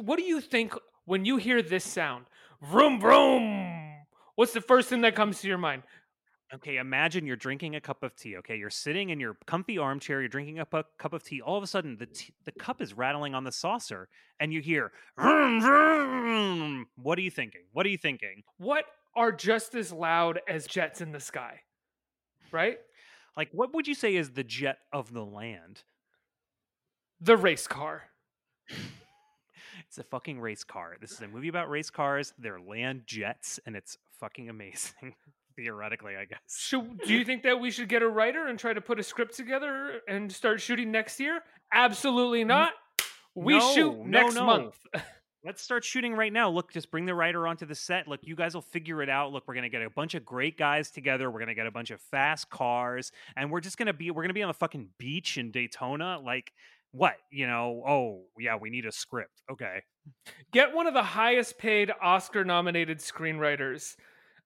what do you think when you hear this sound? Vroom vroom. What's the first thing that comes to your mind? Okay, imagine you're drinking a cup of tea. Okay, you're sitting in your comfy armchair. You're drinking a pu- cup of tea. All of a sudden, the t- the cup is rattling on the saucer, and you hear vroom, vroom. What are you thinking? What are you thinking? What are just as loud as jets in the sky? Right? Like, what would you say is the jet of the land? The race car. It's a fucking race car. This is a movie about race cars. They're land jets, and it's fucking amazing. Theoretically, I guess. Should, do you think that we should get a writer and try to put a script together and start shooting next year? Absolutely not. We No, shoot no, next no. month. Let's start shooting right now. Look, just bring the writer onto the set. Look, you guys will figure it out. Look, we're gonna get a bunch of great guys together. We're gonna get a bunch of fast cars, and we're just gonna be we're gonna be on the fucking beach in Daytona. Like, what? You know? Oh, yeah, we need a script. Okay. Get one of the highest paid Oscar nominated screenwriters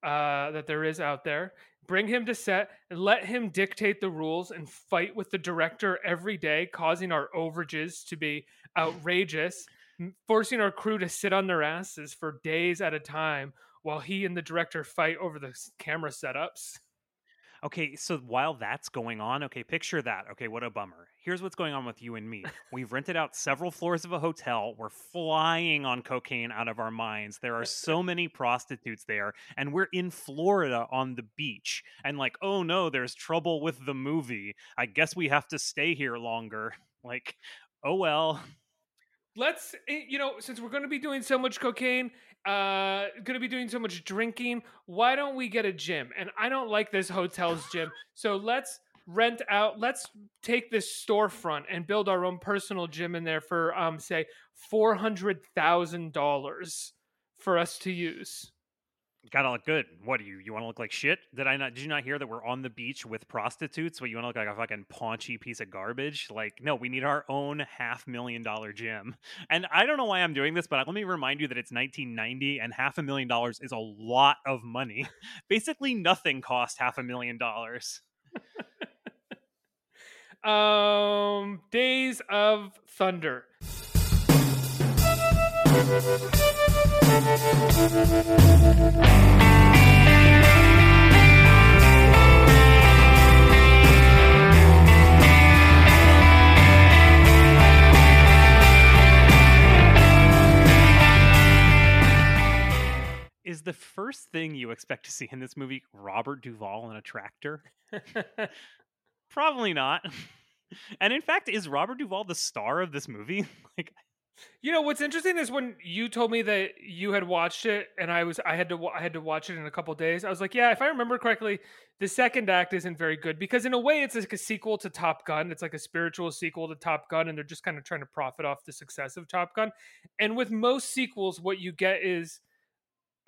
uh, that there is out there. Bring him to set and let him dictate the rules and fight with the director every day, causing our overages to be outrageous, forcing our crew to sit on their asses for days at a time while he and the director fight over the camera setups. Okay, so while that's going on, okay, picture that. Okay, what a bummer. Here's what's going on with you and me. We've rented out several floors of a hotel. We're flying on cocaine out of our minds. There are so many prostitutes there, and we're in Florida on the beach. And like, oh no, there's trouble with the movie. I guess we have to stay here longer. Like, oh well. let's eh, you know since we're going to be doing so much cocaine uh going to be doing so much drinking. Why don't we get a gym? And i don't like this hotel's gym. So let's rent out let's take this storefront and build our own personal gym in there for um say $400000 for us to use Gotta look good. What do you? You want to look like shit? Did I not? Did you not hear that we're on the beach with prostitutes? What you want to look like a fucking paunchy piece of garbage? Like, no, we need our own half million dollar gym. And I don't know why I'm doing this, but let me remind you that it's 1990, and half a million dollars is a lot of money. Basically, nothing cost half a million dollars. um days of thunder Is the first thing you expect to see in this movie Robert Duvall in a tractor? Probably not. And in fact, is Robert Duvall the star of this movie? like, You know what's interesting is when you told me that you had watched it, and I was I had to I had to watch it in a couple days. I was like, yeah, if I remember correctly, the second act isn't very good because in a way it's like a sequel to Top Gun. It's like a spiritual sequel to Top Gun, and they're just kind of trying to profit off the success of Top Gun. And with most sequels, what you get is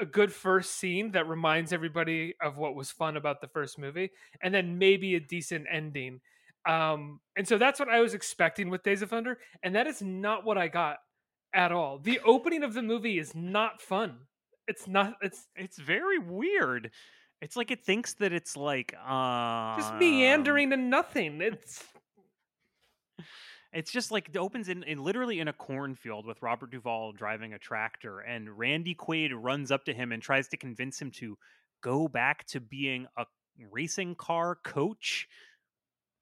a good first scene that reminds everybody of what was fun about the first movie, and then maybe a decent ending. Um, and so that's what I was expecting with Days of Thunder, and that is not what I got at all. The opening of the movie is not fun. It's not. It's it's very weird. It's like it thinks that it's like uh just meandering to nothing. It's It's just like it opens in, in literally in a cornfield with Robert Duvall driving a tractor, and Randy Quaid runs up to him and tries to convince him to go back to being a racing car coach.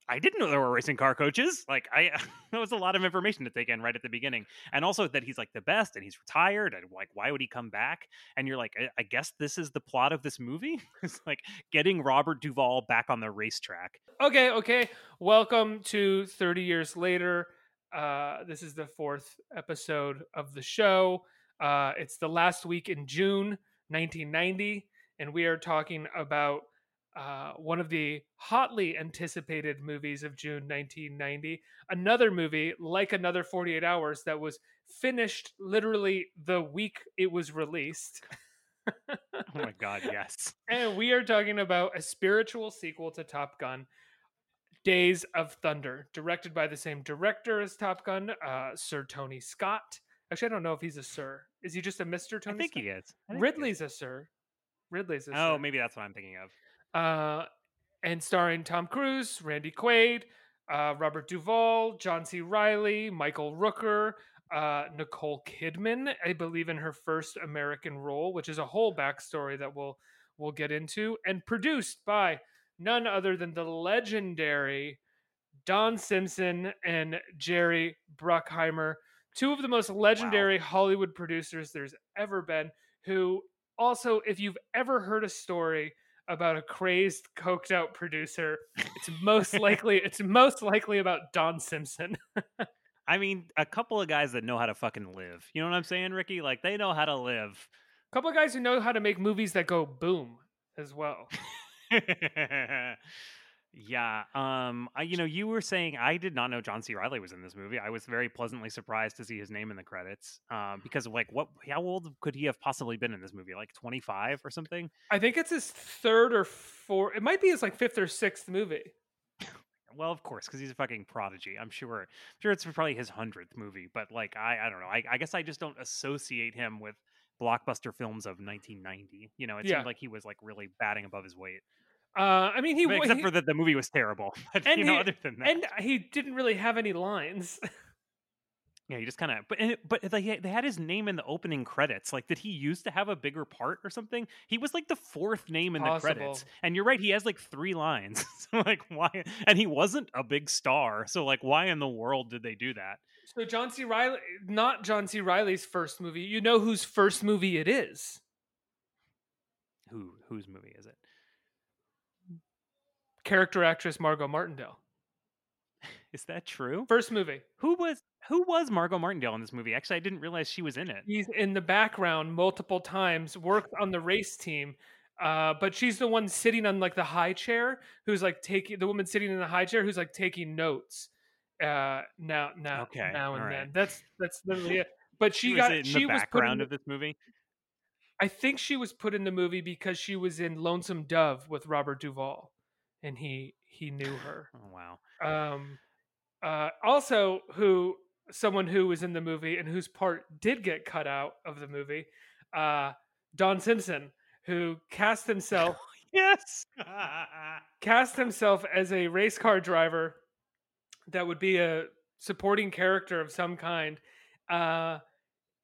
I didn't know there were racing car coaches. Like I, that was a lot of information to take in right at the beginning, and also that he's like the best and he's retired, and like why would he come back? And you're like, I, I guess this is the plot of this movie. it's like getting Robert Duvall back on the racetrack. okay. Okay. Welcome to thirty years later. Uh, this is the fourth episode of the show. Uh, it's the last week in June 1990, and we are talking about uh, one of the hotly anticipated movies of June 1990. Another movie, like another 48 Hours, that was finished literally the week it was released. Oh my god, yes. And we are talking about a spiritual sequel to Top Gun, Days of Thunder, directed by the same director as Top Gun, uh, Sir Tony Scott. Actually, I don't know if he's a Sir. Is he just a I Tony? think Scott? he is. I think he is. Ridley's a Sir. Ridley's a Sir. Oh, maybe that's what I'm thinking of. Uh, and starring Tom Cruise, Randy Quaid, uh, Robert Duvall, John C. Reilly, Michael Rooker, uh, Nicole Kidman, I believe, in her first American role, which is a whole backstory that we'll we'll get into, and produced by none other than the legendary Don Simpson and Jerry Bruckheimer, two of the most legendary wow. Hollywood producers there's ever been. Who also, if you've ever heard a story about a crazed, coked out producer, it's most likely it's most likely about Don Simpson. I mean, a couple of guys that know how to fucking live. You know what I'm saying, Ricky? Like they know how to live. A couple of guys who know how to make movies that go boom as well. yeah. Um. I, you know, you were saying I did not know John C. Reilly was in this movie. I was very pleasantly surprised to see his name in the credits. Um. Because like, what? How old could he have possibly been in this movie? Like 25 or something? I think it's his third or fourth. It might be his like fifth or sixth movie. Well, of course, because he's a fucking prodigy. I'm sure. I'm sure it's probably his hundredth movie, but like I, I don't know. I, I guess I just don't associate him with blockbuster films of 1990. You know, it yeah. seemed like he was like really batting above his weight. Uh, I mean, he except he, for that the movie was terrible. But, and you know, he, other than that, and he didn't really have any lines. Yeah, he just kind of, but but they they had his name in the opening credits. Like, did he used to have a bigger part or something? He was like the fourth name in Possible. the credits, and you're right, he has like three lines. so like, why? And he wasn't a big star, so like, why in the world did they do that? So John C. Reilly, not John C. Reilly's first movie. You know whose first movie it is? Who whose movie is it? Character actress Margot Martindale. Is that true? First movie. Who was who was Margot Martindale in this movie? Actually, I didn't realize she was in it. She's in the background multiple times, worked on the race team. Uh, but she's the one sitting on like the high chair who's like taking the woman sitting in the high chair who's like taking notes. Uh, now, now, okay, now and right. then. That's that's literally it. But she, she got was she was put in of this movie. I think she was put in the movie because she was in Lonesome Dove with Robert Duvall, and he he knew her. Oh wow. Um, uh, also, who someone who was in the movie and whose part did get cut out of the movie, uh, Don Simpson, who cast himself. yes, cast himself as a race car driver that would be a supporting character of some kind, uh,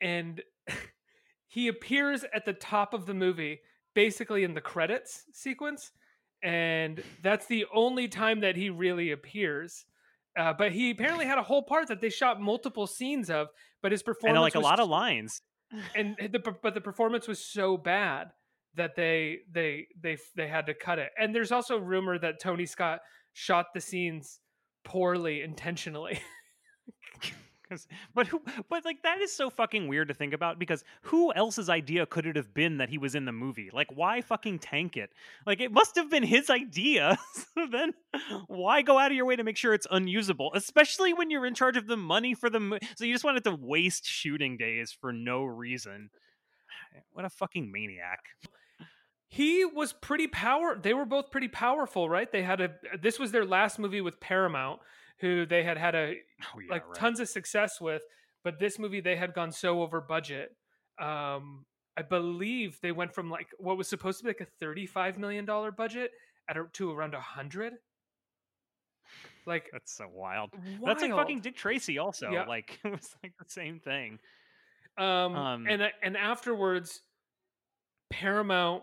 and he appears at the top of the movie, basically in the credits sequence, and that's the only time that he really appears. Uh, but he apparently had a whole part that they shot multiple scenes of, but his performance and like a lot of lines. And the but the performance was so bad that they they they they had to cut it. And there's also rumor that Tony Scott shot the scenes poorly intentionally. but who but like that is so fucking weird to think about because who else's idea could it have been that he was in the movie? Like why fucking tank it? Like it must have been his idea. So then why go out of your way to make sure it's unusable especially when you're in charge of the money for the mo- so you just wanted to waste shooting days for no reason. What a fucking maniac. He was pretty power they were both pretty powerful right? They had a this was their last movie with paramount who they had had a oh, yeah, like right. tons of success with, but this movie they had gone so over budget. Um, I believe they went from like what was supposed to be like a thirty-five million dollar budget at a, to around a hundred. Like that's so wild. wild. That's like fucking Dick Tracy. Also, yeah. like it was like the same thing. Um, um and and afterwards, Paramount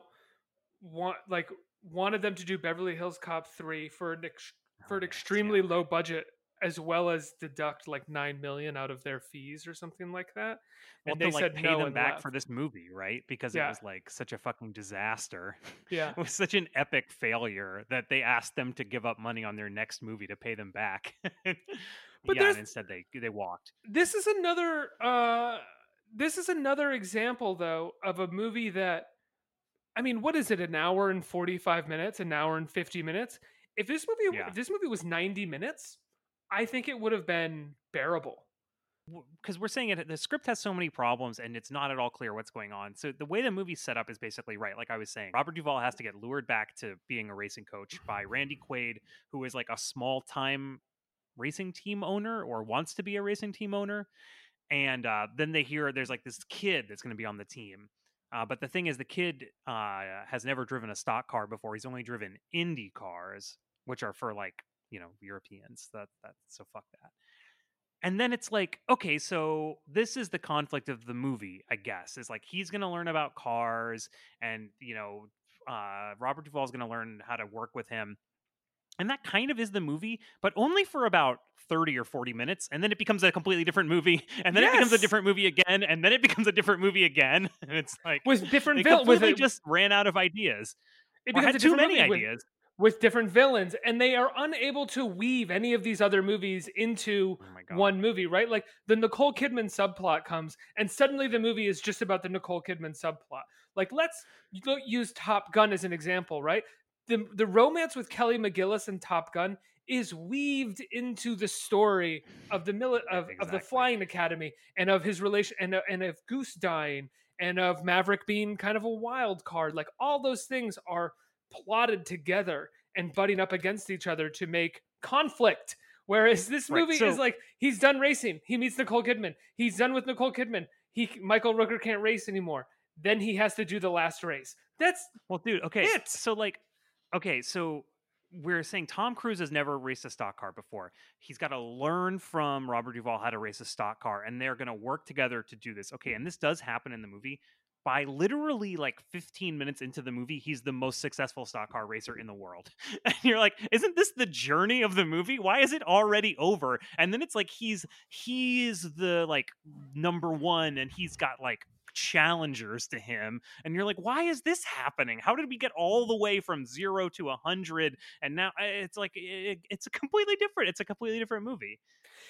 want like wanted them to do Beverly Hills Cop three for an ex- for an extremely low budget as well as deduct like nine million out of their fees or something like that. Well, and they like, said pay no them back left. for this movie, right? Because yeah. it was like such a fucking disaster. Yeah, it was such an epic failure that they asked them to give up money on their next movie to pay them back. but yeah, instead they they walked. This is another. uh This is another example, though, of a movie that. I mean, what is it? An hour and forty-five minutes? An hour and fifty minutes? If this movie, yeah. if this movie was ninety minutes, I think it would have been bearable. Because we're saying it, the script has so many problems and it's not at all clear what's going on. So the way the movie's set up is basically right. Like I was saying, Robert Duvall has to get lured back to being a racing coach by Randy Quaid, who is like a small time racing team owner or wants to be a racing team owner. And uh, then they hear there's like this kid that's going to be on the team. Uh, but the thing is, the kid uh, has never driven a stock car before. He's only driven Indy cars which are for like you know Europeans. That that so fuck that. and then it's like okay so this is the conflict of the movie i guess is like he's going to learn about cars and you know uh, robert duvall's going to learn how to work with him and that kind of is the movie but only for about 30 or 40 minutes and then it becomes a completely different movie and then yes. it becomes a different movie again and then it becomes a different movie again and it's like with different with it just ran out of ideas it becomes too many ideas with different villains and they are unable to weave any of these other movies into oh one movie right? Like the nicole kidman subplot comes and suddenly the movie is just about the nicole kidman subplot. Like let's use top gun as an example right? The, the romance with kelly mcgillis and top gun is weaved into the story of the mili- of, exactly. of the flying academy and of his relation and, and of goose dying and of maverick being kind of a wild card. Like all those things are plotted together and butting up against each other to make conflict. Whereas this movie right, so, is like he's done racing. He meets Nicole Kidman. He's done with Nicole Kidman. He Michael Rooker can't race anymore. Then he has to do the last race. That's well, dude. Okay, it. so like, okay, so we're saying Tom Cruise has never raced a stock car before. He's got to learn from Robert Duvall how to race a stock car, and they're going to work together to do this. Okay, and this does happen in the movie, by literally like 15 minutes into the movie, he's the most successful stock car racer in the world. And you're like, isn't this the journey of the movie? Why is it already over? And then it's like he's he's the like number one and he's got like challengers to him and you're like why is this happening how did we get all the way from zero to a hundred and now eh, it's like it, it's a completely different it's a completely different movie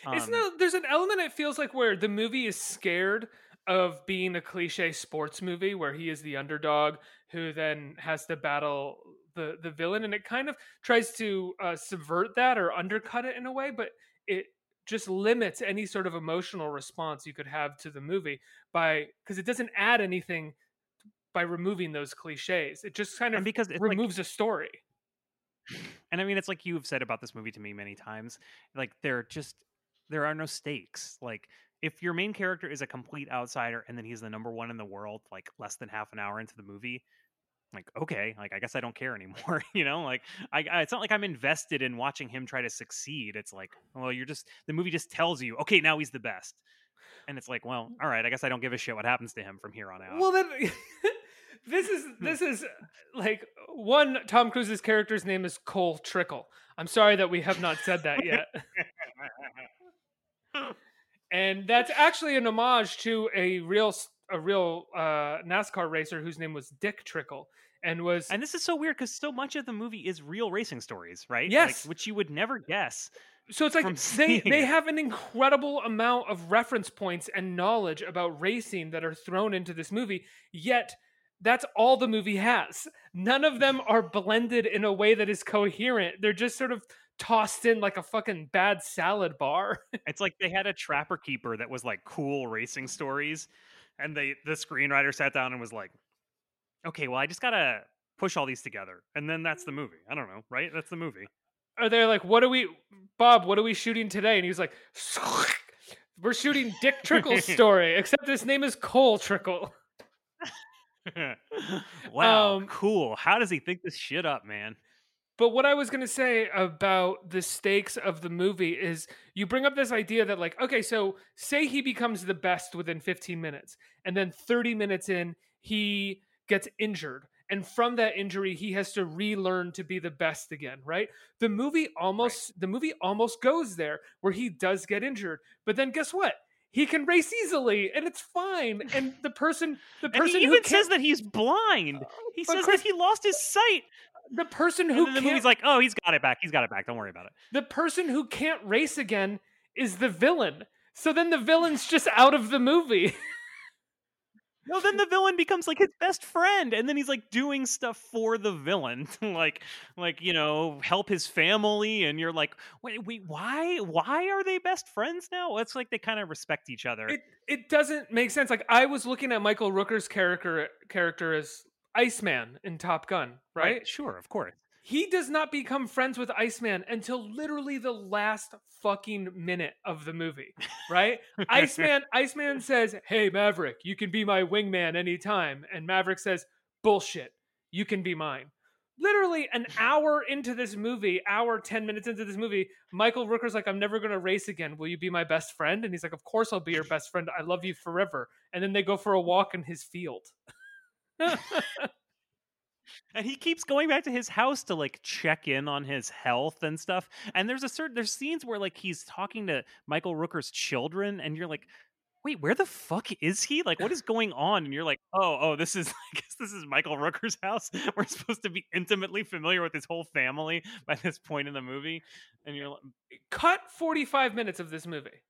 um, it's no there's an element it feels like where the movie is scared of being a cliche sports movie where he is the underdog who then has to battle the the villain and it kind of tries to uh, subvert that or undercut it in a way but it just limits any sort of emotional response you could have to the movie by because it doesn't add anything by removing those cliches. It just kind of and because removes like, a story. And i mean it's like you've said about this movie to me many times like they're just there are no stakes. Like if your main character is a complete outsider and then he's the number one in the world like less than half an hour into the movie like okay like i guess i don't care anymore you know like I, I, it's not like i'm invested in watching him try to succeed it's like well you're just the movie just tells you okay now he's the best. And it's like well mm. all right i guess i don't give a shit what happens to him from here on out. Well then this is hmm. this is like one tom cruise's character's name is cole trickle. I'm sorry that we have not said that yet and that's actually an homage to a real a real uh, NASCAR racer whose name was Dick Trickle, and was and this is so weird because so much of the movie is real racing stories, right? Yes, like, which you would never guess. So it's like they they have an incredible amount of reference points and knowledge about racing that are thrown into this movie, yet that's all the movie has. None of them are blended in a way that is coherent. They're just sort of tossed in like a fucking bad salad bar. it's like they had a trapper keeper that was like cool racing stories and they the screenwriter sat down and was like, "Okay, well I just got to push all these together." And then that's the movie. I don't know, right? That's the movie. Are they like, "What are we Bob, what are we shooting today?" And he's like, "We're shooting Dick Trickle's story, except his name is Cole Trickle." wow, um, cool. How does he think this shit up, man? But what I was going to say about the stakes of the movie is you bring up this idea that, like, okay, so say he becomes the best within 15 minutes, and then 30 minutes in, he gets injured. And from that injury, he has to relearn to be the best again, right? The movie almost right. the movie almost goes there where he does get injured. But then guess what? he can race easily and it's fine and the person the person and he even says that he's blind uh, he says Chris, that he lost his sight the person who the movie's like, oh, he's got it back. He's got it back. Don't worry about it. The person who can't race again is the villain. So then the villain's just out of the movie. no, then the villain becomes like his best friend, and then he's like doing stuff for the villain, like, like you know, help his family. And you're like, wait, wait, why? Why are they best friends now? It's like they kind of respect each other. It it doesn't make sense. Like I was looking at Michael Rooker's character character as Iceman in Top Gun, right? right? Sure, of course. He does not become friends with Iceman until literally the last fucking minute of the movie, right? Iceman Iceman says, "Hey Maverick, you can be my wingman anytime." And Maverick says, "Bullshit. You can be mine." literally an hour into this movie, hour, 10 minutes into this movie, Michael Rooker's like, I'm never going to race again. Will you be my best friend? And he's like, Of course I'll be your best friend. I love you forever. And then they go for a walk in his field. And he keeps going back to his house to like check in on his health and stuff and there's a certain there's scenes where like he's talking to michael rooker's children and you're like wait where the fuck is he? Like what is going on? And you're like oh oh this is i guess this is michael rooker's house. We're supposed to be intimately familiar with his whole family by this point in the movie. And you're like Cut 45 minutes of this movie.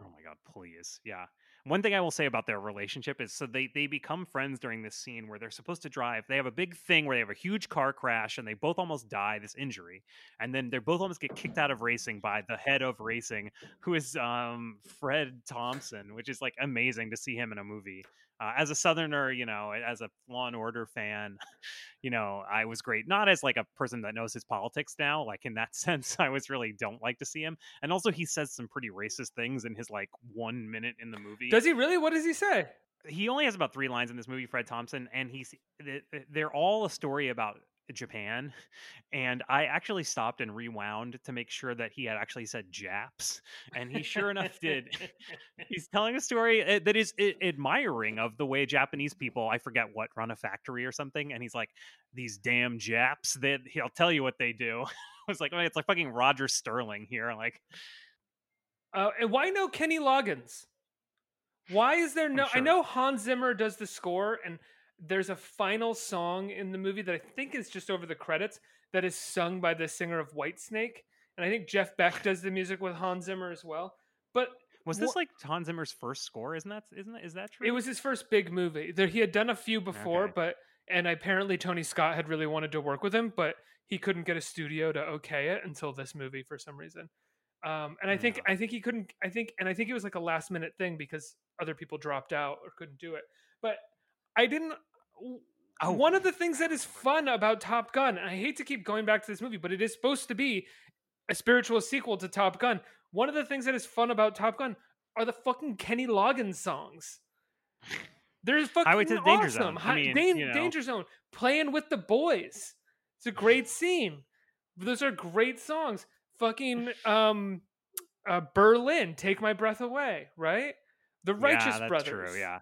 oh my god please yeah one thing I will say about their relationship is so they they become friends during this scene where they're supposed to drive. They have a big thing where they have a huge car crash and they both almost die, this injury. And then they both almost get kicked out of racing by the head of racing, who is um Fred Thompson, which is like amazing to see him in a movie. Uh, as a southerner, you know, as a Law and Order fan, you know, I was great. Not as like a person that knows his politics now, like in that sense, I was really don't like to see him. And also, he says some pretty racist things in his like one minute in the movie. Does he really? What does he say? he only has about three lines in this movie, Fred Thompson, and he's th- th- they're all a story about Japan. And I actually stopped and rewound to make sure that he had actually said Japs, and he sure enough did. He's telling a story uh, that is uh, admiring of the way Japanese people, I forget what, run a factory or something, and he's like, "These damn Japs, that he'll tell you what they do." I was like, oh, it's like fucking Roger Sterling here, like. Uh, and why no Kenny Loggins? Why is there no? I know Hans Zimmer does the score, and there's a final song in the movie that I think is just over the credits that is sung by the singer of Whitesnake, and I think Jeff Beck does the music with Hans Zimmer as well. But Was this Wha- like Hans Zimmer's first score? Isn't that isn't that, is that true? it was his first big movie. There, he had done a few before, Okay. but and apparently Tony Scott had really wanted to work with him, but he couldn't get a studio to okay it until this movie for some reason. Um, and I think Yeah. I think he couldn't. I think and I think it was like a last minute thing because other people dropped out or couldn't do it. But I didn't. Oh, one of the things that is fun about Top Gun, and I hate to keep going back to this movie, but it is supposed to be a spiritual sequel to Top Gun. One of the things that is fun about Top Gun are the fucking Kenny Loggins songs. There's fucking Highway to the Danger awesome. Zone. I mean, Dan- you know. Danger Zone, playing with the boys. It's a great scene. Those are great songs. Fucking um, uh, Berlin, take my breath away. Right, the Righteous yeah, that's Brothers. True, yeah.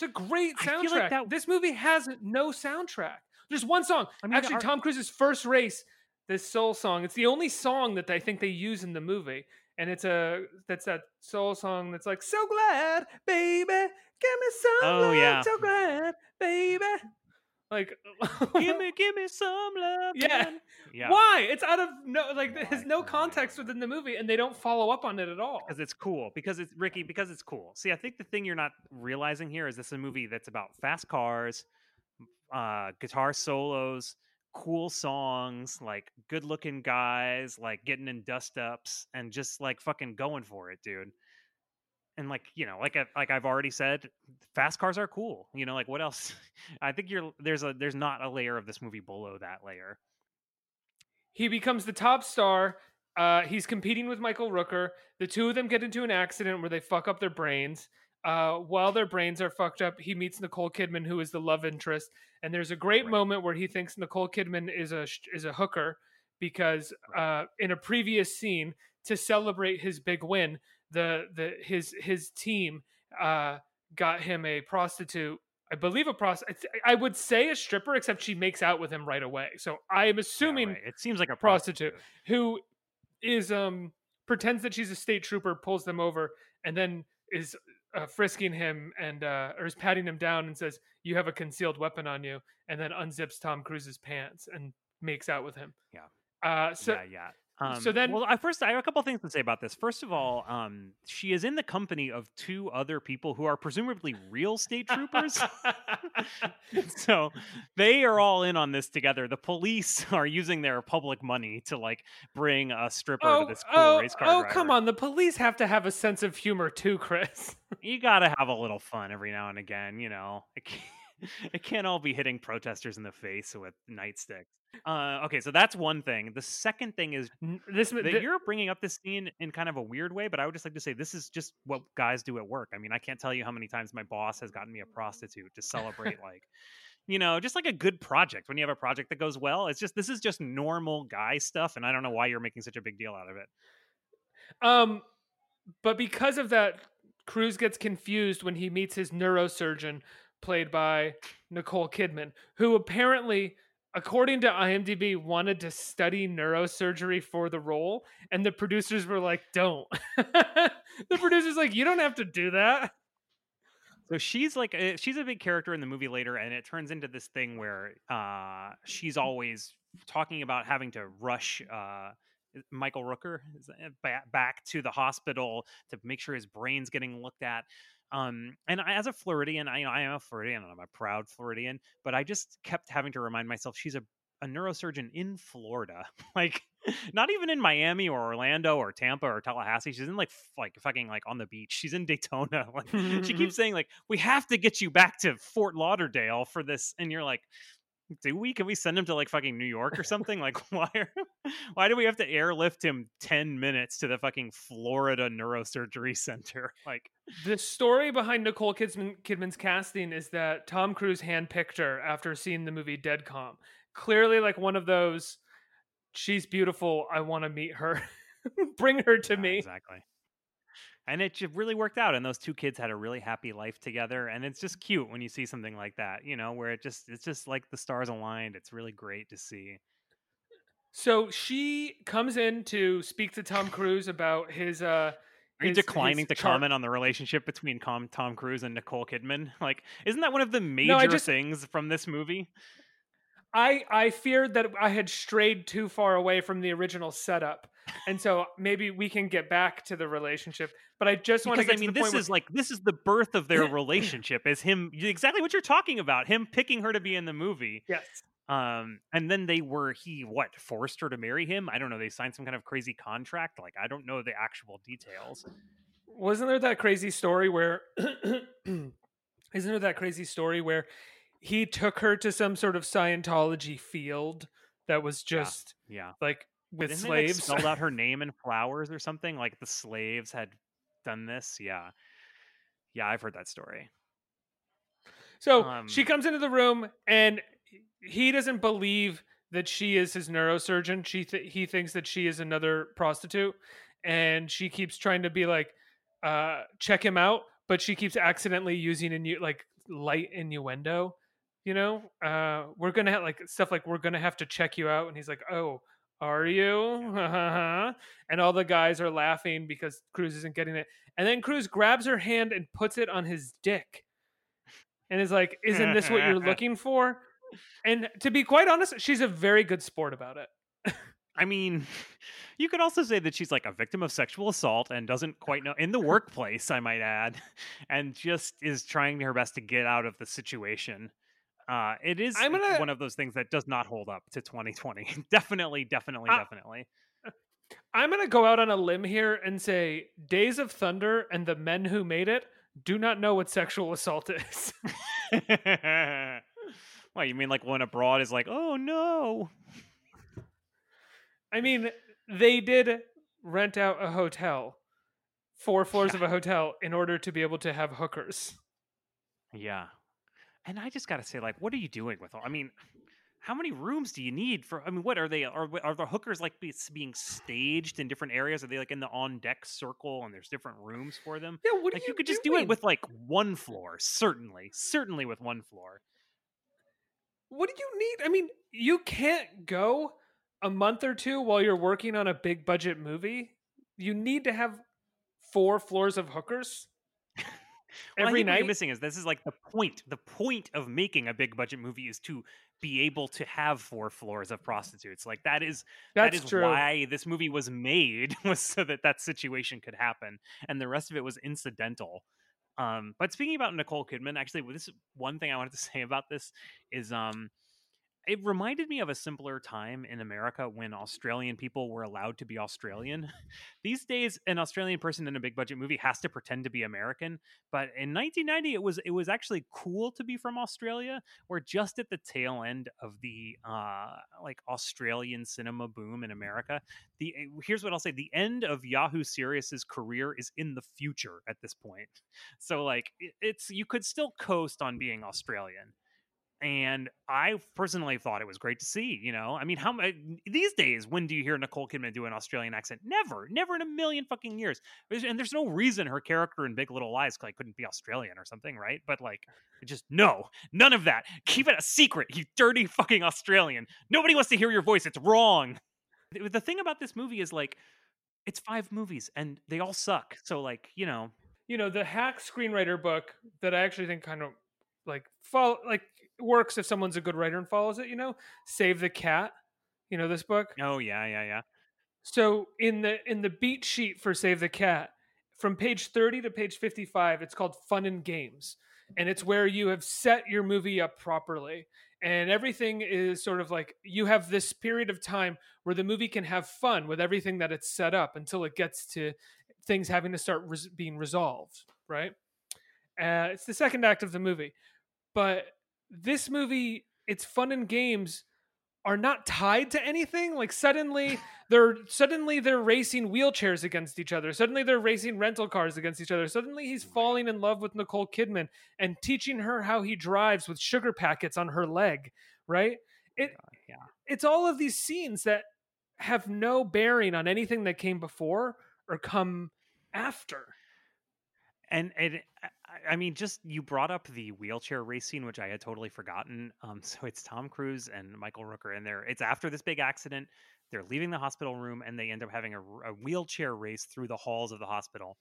It's a great soundtrack. like that- This movie has no soundtrack. There's one song. I mean, Actually, our- Tom Cruise's first race, this soul song. It's the only song that I think they use in the movie, and it's a that's that soul song that's like "So glad, baby, give me some Oh, love, yeah. so glad, baby." Like, give me, give me some love. Yeah. man. yeah. why? It's out of no like Why? there's no context within the movie, and they don't follow up on it at all. Because it's cool. Because it's Ricky. Because it's cool. See, I think the thing you're not realizing here is this is a movie that's about fast cars, uh, guitar solos, cool songs, like good-looking guys, like getting in dust ups, and just like fucking going for it, dude. And like you know, like I, like I've already said, fast cars are cool. You know, like what else? I think you're there's a there's not a layer of this movie below that layer. he becomes the top star. Uh, he's competing with Michael Rooker. The two of them get into an accident where they fuck up their brains. Uh, while their brains are fucked up, he meets Nicole Kidman, who is the love interest. And there's a great Right. moment where he thinks Nicole Kidman is a sh- is a hooker because uh, in a previous scene to celebrate his big win, the the his his team uh, got him a prostitute. I believe a prostitute. I would say a stripper, except she makes out with him right away. So I am Yeah, assuming right. it seems like a prostitute. who is um pretends that she's a state trooper, pulls them over, and then is uh, frisking him and uh, or is patting him down and says, "You have a concealed weapon on you," and then unzips Tom Cruise's pants and makes out with him. Yeah. Uh, so yeah, yeah. Um, so then- well, I first I have a couple things to say about this. First of all, um, she is in the company of two other people who are presumably real state troopers. so they are all in on this together. The police are using their public money to like bring a stripper oh, to this cool oh, race car oh, driver. come on! The police have to have a sense of humor too, Chris. You gotta have a little fun every now and again, you know. It can't, all be hitting protesters in the face with nightsticks. Uh, okay, so that's one thing. The second thing is This that th- you're bringing up this scene in kind of a weird way, but I would just like to say this is just what guys do at work. I mean, I can't tell you how many times my boss has gotten me a prostitute to celebrate like, you know, just like a good project. When you have a project that goes well, it's just this is just normal guy stuff, and I don't know why you're making such a big deal out of it. Um, but because of that, Cruise gets confused when he meets his neurosurgeon, played by Nicole Kidman, who apparently, according to IMDb, wanted to study neurosurgery for the role, and the producers were like, "Don't." the producers like, "You don't have to do that." So she's like a, she's a big character in the movie later, and it turns into this thing where uh, she's always talking about having to rush uh, Michael Rooker back to the hospital to make sure his brain's getting looked at. Um, and I, as a Floridian, I, I am a Floridian and I'm a proud Floridian, but I just kept having to remind myself she's a, a neurosurgeon in Florida. like, not even in Miami or Orlando or Tampa or Tallahassee. She's in like like fucking like on the beach. She's in Daytona. Like she keeps saying like we have to get you back to Fort Lauderdale for this, and you're like, do we? Can we send him to like fucking New York or something? like why? Are, why do we have to airlift him ten minutes to the fucking Florida neurosurgery center? Like the story behind Nicole Kidman, Kidman's casting is that Tom Cruise handpicked her after seeing the movie Dead Calm. Clearly, like one of those, she's beautiful. I want to meet her. Bring her to yeah, me. Exactly and it just really worked out and those two kids had a really happy life together and it's just cute when you see something like that you know where it just it's just like the stars aligned it's really great to see so she comes in to speak to tom cruise about his uh are you declining to char- comment on the relationship between Com- Tom Cruise and Nicole Kidman? Like, isn't that one of the major no, just, things from this movie? I I feared that I had strayed too far away from the original setup, and so maybe we can get back to the relationship. But I just want to. I mean, this is where... like this is the birth of their relationship. is him exactly what you're talking about? Him picking her to be in the movie. Yes. Um, and then they were he what forced her to marry him? I don't know. They signed some kind of crazy contract. Like I don't know the actual details. Wasn't there that crazy story where? isn't there that crazy story where he took her to some sort of Scientology field that was just yeah, yeah. like with Didn't slaves. They, like, spelled out her name in flowers or something. Like the slaves had done this. Yeah, yeah, I've heard that story. So um, she comes into the room and he doesn't believe that she is his neurosurgeon. She th- he thinks that she is another prostitute, and she keeps trying to be like, uh, check him out, but she keeps accidentally using innu- like light innuendo you know, uh, we're gonna have like stuff like we're gonna have to check you out, and he's like, oh, are you? and all the guys are laughing because Cruise isn't getting it, and then Cruise grabs her hand and puts it on his dick, and is like, isn't this what you're looking for? And to be quite honest, she's a very good sport about it. I mean, you could also say that she's like a victim of sexual assault and doesn't quite know in the workplace, I might add, and just is trying her best to get out of the situation. Uh, it is gonna, one of those things that does not hold up to 2020. definitely, definitely, uh, definitely. I'm going to go out on a limb here and say Days of Thunder and the men who made it do not know what sexual assault is. Well, you mean like when abroad is like, oh no? I mean, they did rent out a hotel, four floors yeah. of a hotel, in order to be able to have hookers. Yeah. And I just got to say, like, what are you doing with all? I mean, how many rooms do you need for? I mean, what are they? Are are the hookers like being staged in different areas? Are they like in the on deck circle and there's different rooms for them? Yeah, what like you, you could doing? just do it with like one floor, certainly, certainly with one floor. What do you need? I mean, you can't go a month or two while you're working on a big budget movie. You need to have four floors of hookers. Well, every night. missing is this is like the point. The point of making a big budget movie is to be able to have four floors of prostitutes. Like that is That's that is true. why this movie was made was so that that situation could happen, and the rest of it was incidental. Um, but speaking about Nicole Kidman, actually, this one thing I wanted to say about this is um it reminded me of a simpler time in America when Australian people were allowed to be Australian. These days, an Australian person in a big budget movie has to pretend to be American. But in 1990, it was it was actually cool to be from Australia. We're just at the tail end of the uh, like Australian cinema boom in America. The eh, here's what I'll say: the end of Yahoo Serious's career is in the future at this point. So like, it's you could still coast on being Australian and I personally thought it was great to see. You know, I mean, how these days when do you hear Nicole Kidman do an Australian accent? Never, never in a million fucking years. And there's no reason her character in Big Little Lies like couldn't be Australian or something, right? But like, just no, none of that. Keep it a secret, you dirty fucking Australian. Nobody wants to hear your voice. It's wrong. The thing about this movie is like, it's five movies and they all suck. So like, you know, you know, the hack screenwriter book that I actually think kind of like follow like works if someone's a good writer and follows it, you know. Save the Cat. You know this book? Oh yeah, yeah, yeah. So in the in the beat sheet for Save the Cat, from page 30 to page 55, it's called Fun and Games. And it's where you have set your movie up properly. And everything is sort of like you have this period of time where the movie can have fun with everything that it's set up until it gets to things having to start res- being resolved, right? Uh, it's the second act of the movie. But this movie, its fun and games are not tied to anything. Like suddenly they're suddenly they're racing wheelchairs against each other. Suddenly they're racing rental cars against each other. Suddenly he's falling in love with Nicole Kidman and teaching her how he drives with sugar packets on her leg. Right? Oh it yeah. It's all of these scenes that have no bearing on anything that came before or come after. And and I mean, just you brought up the wheelchair racing, which I had totally forgotten. Um, so it's Tom Cruise and Michael Rooker in there. It's after this big accident. They're leaving the hospital room and they end up having a, a wheelchair race through the halls of the hospital.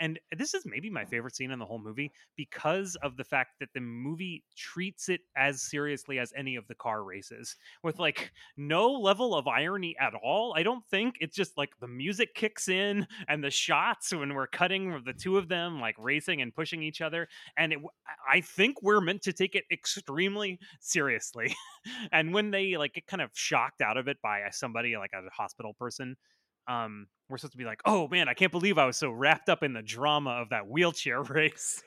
And this is maybe my favorite scene in the whole movie because of the fact that the movie treats it as seriously as any of the car races with like no level of irony at all. I don't think it's just like the music kicks in and the shots when we're cutting the two of them like racing and pushing each other. And it, I think we're meant to take it extremely seriously. and when they like get kind of shocked out of it by somebody like a hospital person, um, we're supposed to be like, oh man, I can't believe I was so wrapped up in the drama of that wheelchair race.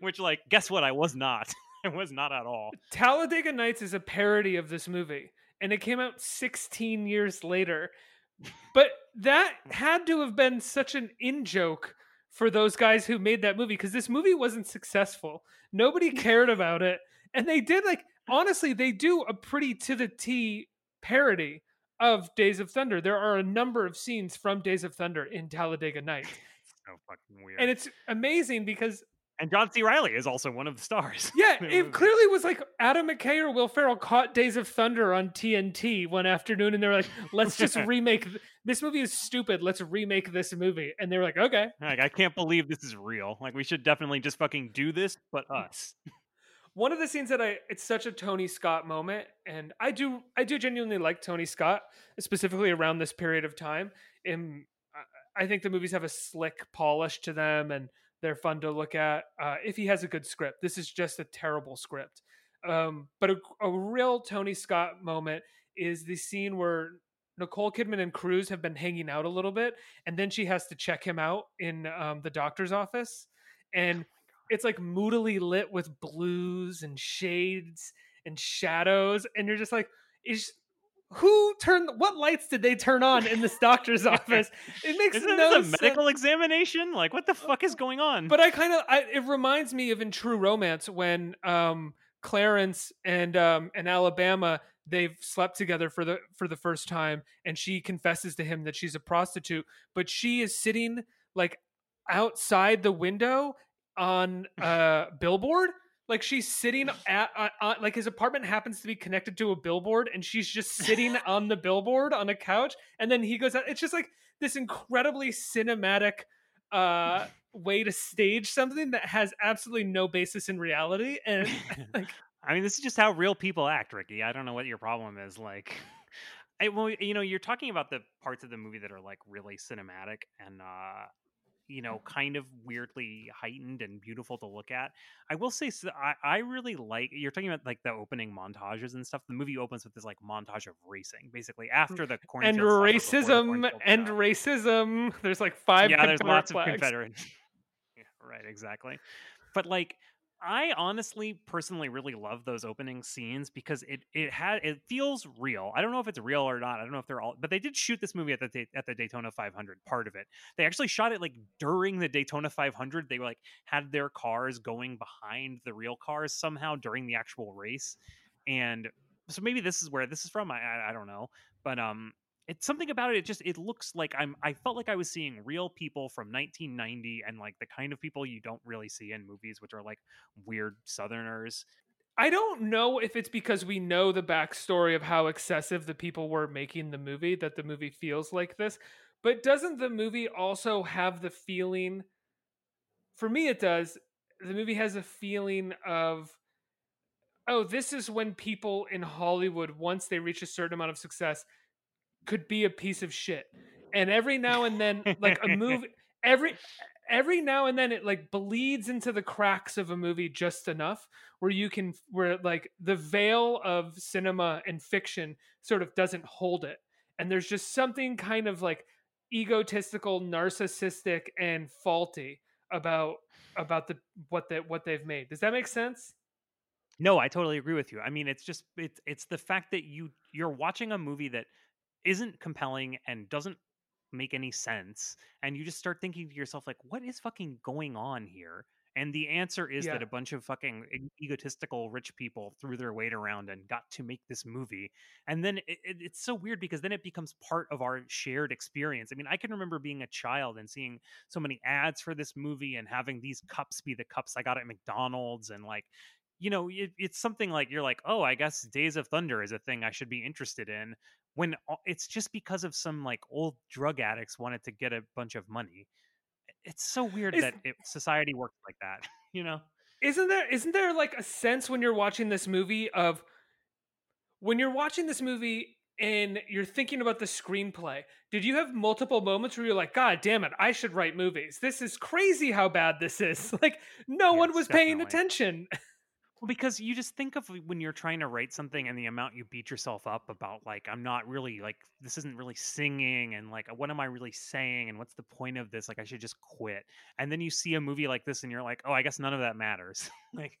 Which, like, guess what? I was not. I was not at all. Talladega Nights is a parody of this movie, and it came out 16 years later. But that had to have been such an in joke for those guys who made that movie because this movie wasn't successful. Nobody cared about it. And they did, like, honestly, they do a pretty to the T parody of Days of Thunder. There are a number of scenes from Days of Thunder in Talladega Nights. so fucking weird. And it's amazing because and John C. Reilly is also one of the stars. Yeah, it clearly was like Adam McKay or Will Ferrell caught Days of Thunder on TNT one afternoon, and they were like, "Let's just remake th- this movie. Is stupid. Let's remake this movie." And they were like, "Okay." Like, I can't believe this is real. Like, we should definitely just fucking do this, but us one of the scenes that I it's such a Tony Scott moment, and I do I do genuinely like Tony Scott specifically around this period of time. And I think the movies have a slick polish to them, and they're fun to look at. Uh, if he has a good script, this is just a terrible script. Um, but a, a real Tony Scott moment is the scene where Nicole Kidman and Cruise have been hanging out a little bit, and then she has to check him out in um, the doctor's office, and it's like moodily lit with blues and shades and shadows and you're just like is who turned what lights did they turn on in this doctor's office? It makes Isn't no a medical examination? Like what the fuck is going on? but i kind of it reminds me of in true romance when um clarence and um and alabama they've slept together for the for the first time and she confesses to him that she's a prostitute but she is sitting like outside the window on a billboard. Like she's sitting at uh, uh, like his apartment happens to be connected to a billboard, and she's just sitting on the billboard on a couch. And then he goes out. It's just like this incredibly cinematic uh way to stage something that has absolutely no basis in reality and like i mean this is just how real people act ricky i don't know what your problem is like I, well you know you're talking about the parts of the movie that are like really cinematic and uh you know, kind of weirdly heightened and beautiful to look at. I will say, so I, I really like. You're talking about like the opening montages and stuff. The movie opens with this like montage of racing, basically mm, after the and racism and racism. There's like five. Yeah, there's lots of Confederate. yeah, right, exactly. But like, I honestly, personally, really love those opening scenes because it it had it feels real. I don't know if it's real or not. I don't know if they're all, but they did shoot this movie at the at the Daytona 500. Part of it, they actually shot it like during the Daytona 500. They were like had their cars going behind the real cars somehow during the actual race, and so maybe this is where this is from. I I, I don't know, but um, it's something about it it just it looks like i'm i felt like i was seeing real people from 1990 and like the kind of people you don't really see in movies which are like weird southerners. I don't know if it's because we know the backstory of how excessive the people were making the movie that the movie feels like this but doesn't the movie also have the feeling for me it does the movie has a feeling of oh this is when people in hollywood once they reach a certain amount of success could be a piece of shit. And every now and then, like a movie, every every now and then it like bleeds into the cracks of a movie just enough where you can where like the veil of cinema and fiction sort of doesn't hold it. And there's just something kind of like egotistical narcissistic and faulty about about the what that what they've made. Does that make sense? No i totally agree with you. I mean it's just it's it's the fact that you you're watching a movie that isn't compelling and doesn't make any sense and you just start thinking to yourself like what is fucking going on here and the answer is yeah. that a bunch of fucking egotistical rich people threw their weight around and got to make this movie. And then it, it, it's so weird because then it becomes part of our shared experience. I mean, I can remember being a child and seeing so many ads for this movie and having these cups be the cups I got at McDonald's and like, you know, it, it's something like you're like, oh, I guess Days of Thunder is a thing I should be interested in when it's just because of some like old drug addicts wanted to get a bunch of money. It's so weird is, that it, society works like that, you know? Isn't there isn't there like a sense when you're watching this movie of when you're watching this movie and you're thinking about the screenplay, did you have multiple moments where you're like, God damn it, I should write movies. This is crazy how bad this is. Like no yes, one was definitely. paying attention. Well, because you just think of when you're trying to write something and the amount you beat yourself up about, like, I'm not really, like, this isn't really singing, and, like, what am I really saying, and what's the point of this? Like, I should just quit. And then you see a movie like this, and you're like, oh, I guess none of that matters. like,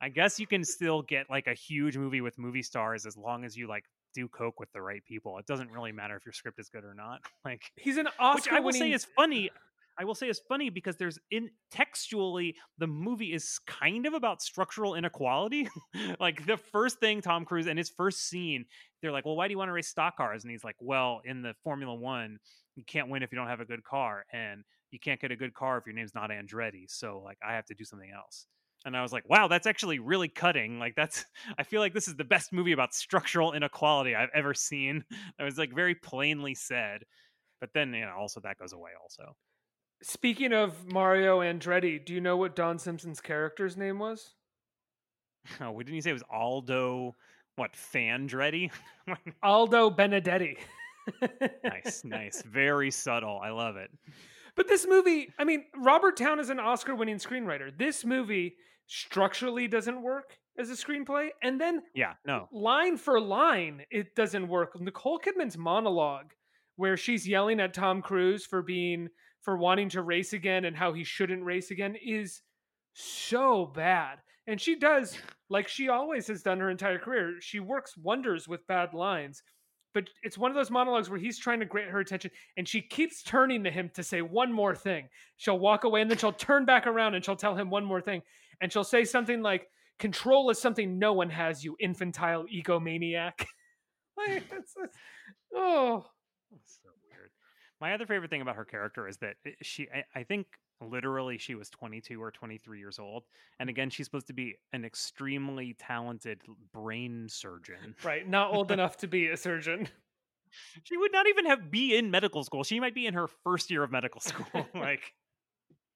I guess you can still get, like, a huge movie with movie stars as long as you, like, do coke with the right people. It doesn't really matter if your script is good or not. Like, he's an Oscar. Which I will say is funny. I will say is funny because there's in textually the movie is kind of about structural inequality. like the first thing Tom Cruise and his first scene, they're like, "Well, why do you want to race stock cars?" And he's like, "Well, in the Formula 1, you can't win if you don't have a good car and you can't get a good car if your name's not Andretti. So like I have to do something else." And I was like, "Wow, that's actually really cutting. Like that's I feel like this is the best movie about structural inequality I've ever seen." It was like very plainly said. But then, you know, also that goes away also. Speaking of Mario Andretti, do you know what Don Simpson's character's name was? Oh, we didn't you say it was Aldo? What Fandretti? Aldo Benedetti. nice, nice, very subtle. I love it. But this movie, I mean, Robert Towne is an Oscar-winning screenwriter. This movie structurally doesn't work as a screenplay, and then yeah, no, line for line, it doesn't work. Nicole Kidman's monologue, where she's yelling at Tom Cruise for being for wanting to race again and how he shouldn't race again is so bad. And she does, like she always has done her entire career, she works wonders with bad lines. But it's one of those monologues where he's trying to get her attention and she keeps turning to him to say one more thing. She'll walk away and then she'll turn back around and she'll tell him one more thing. And she'll say something like, Control is something no one has, you infantile egomaniac. like, it's, oh, it's, oh. My other favorite thing about her character is that eh, she, I, I think literally she was 22 or 23 years old and again she's supposed to be an extremely talented brain surgeon. Right not old enough to be a surgeon. She would not even have be in medical school. She might be in her first year of medical school like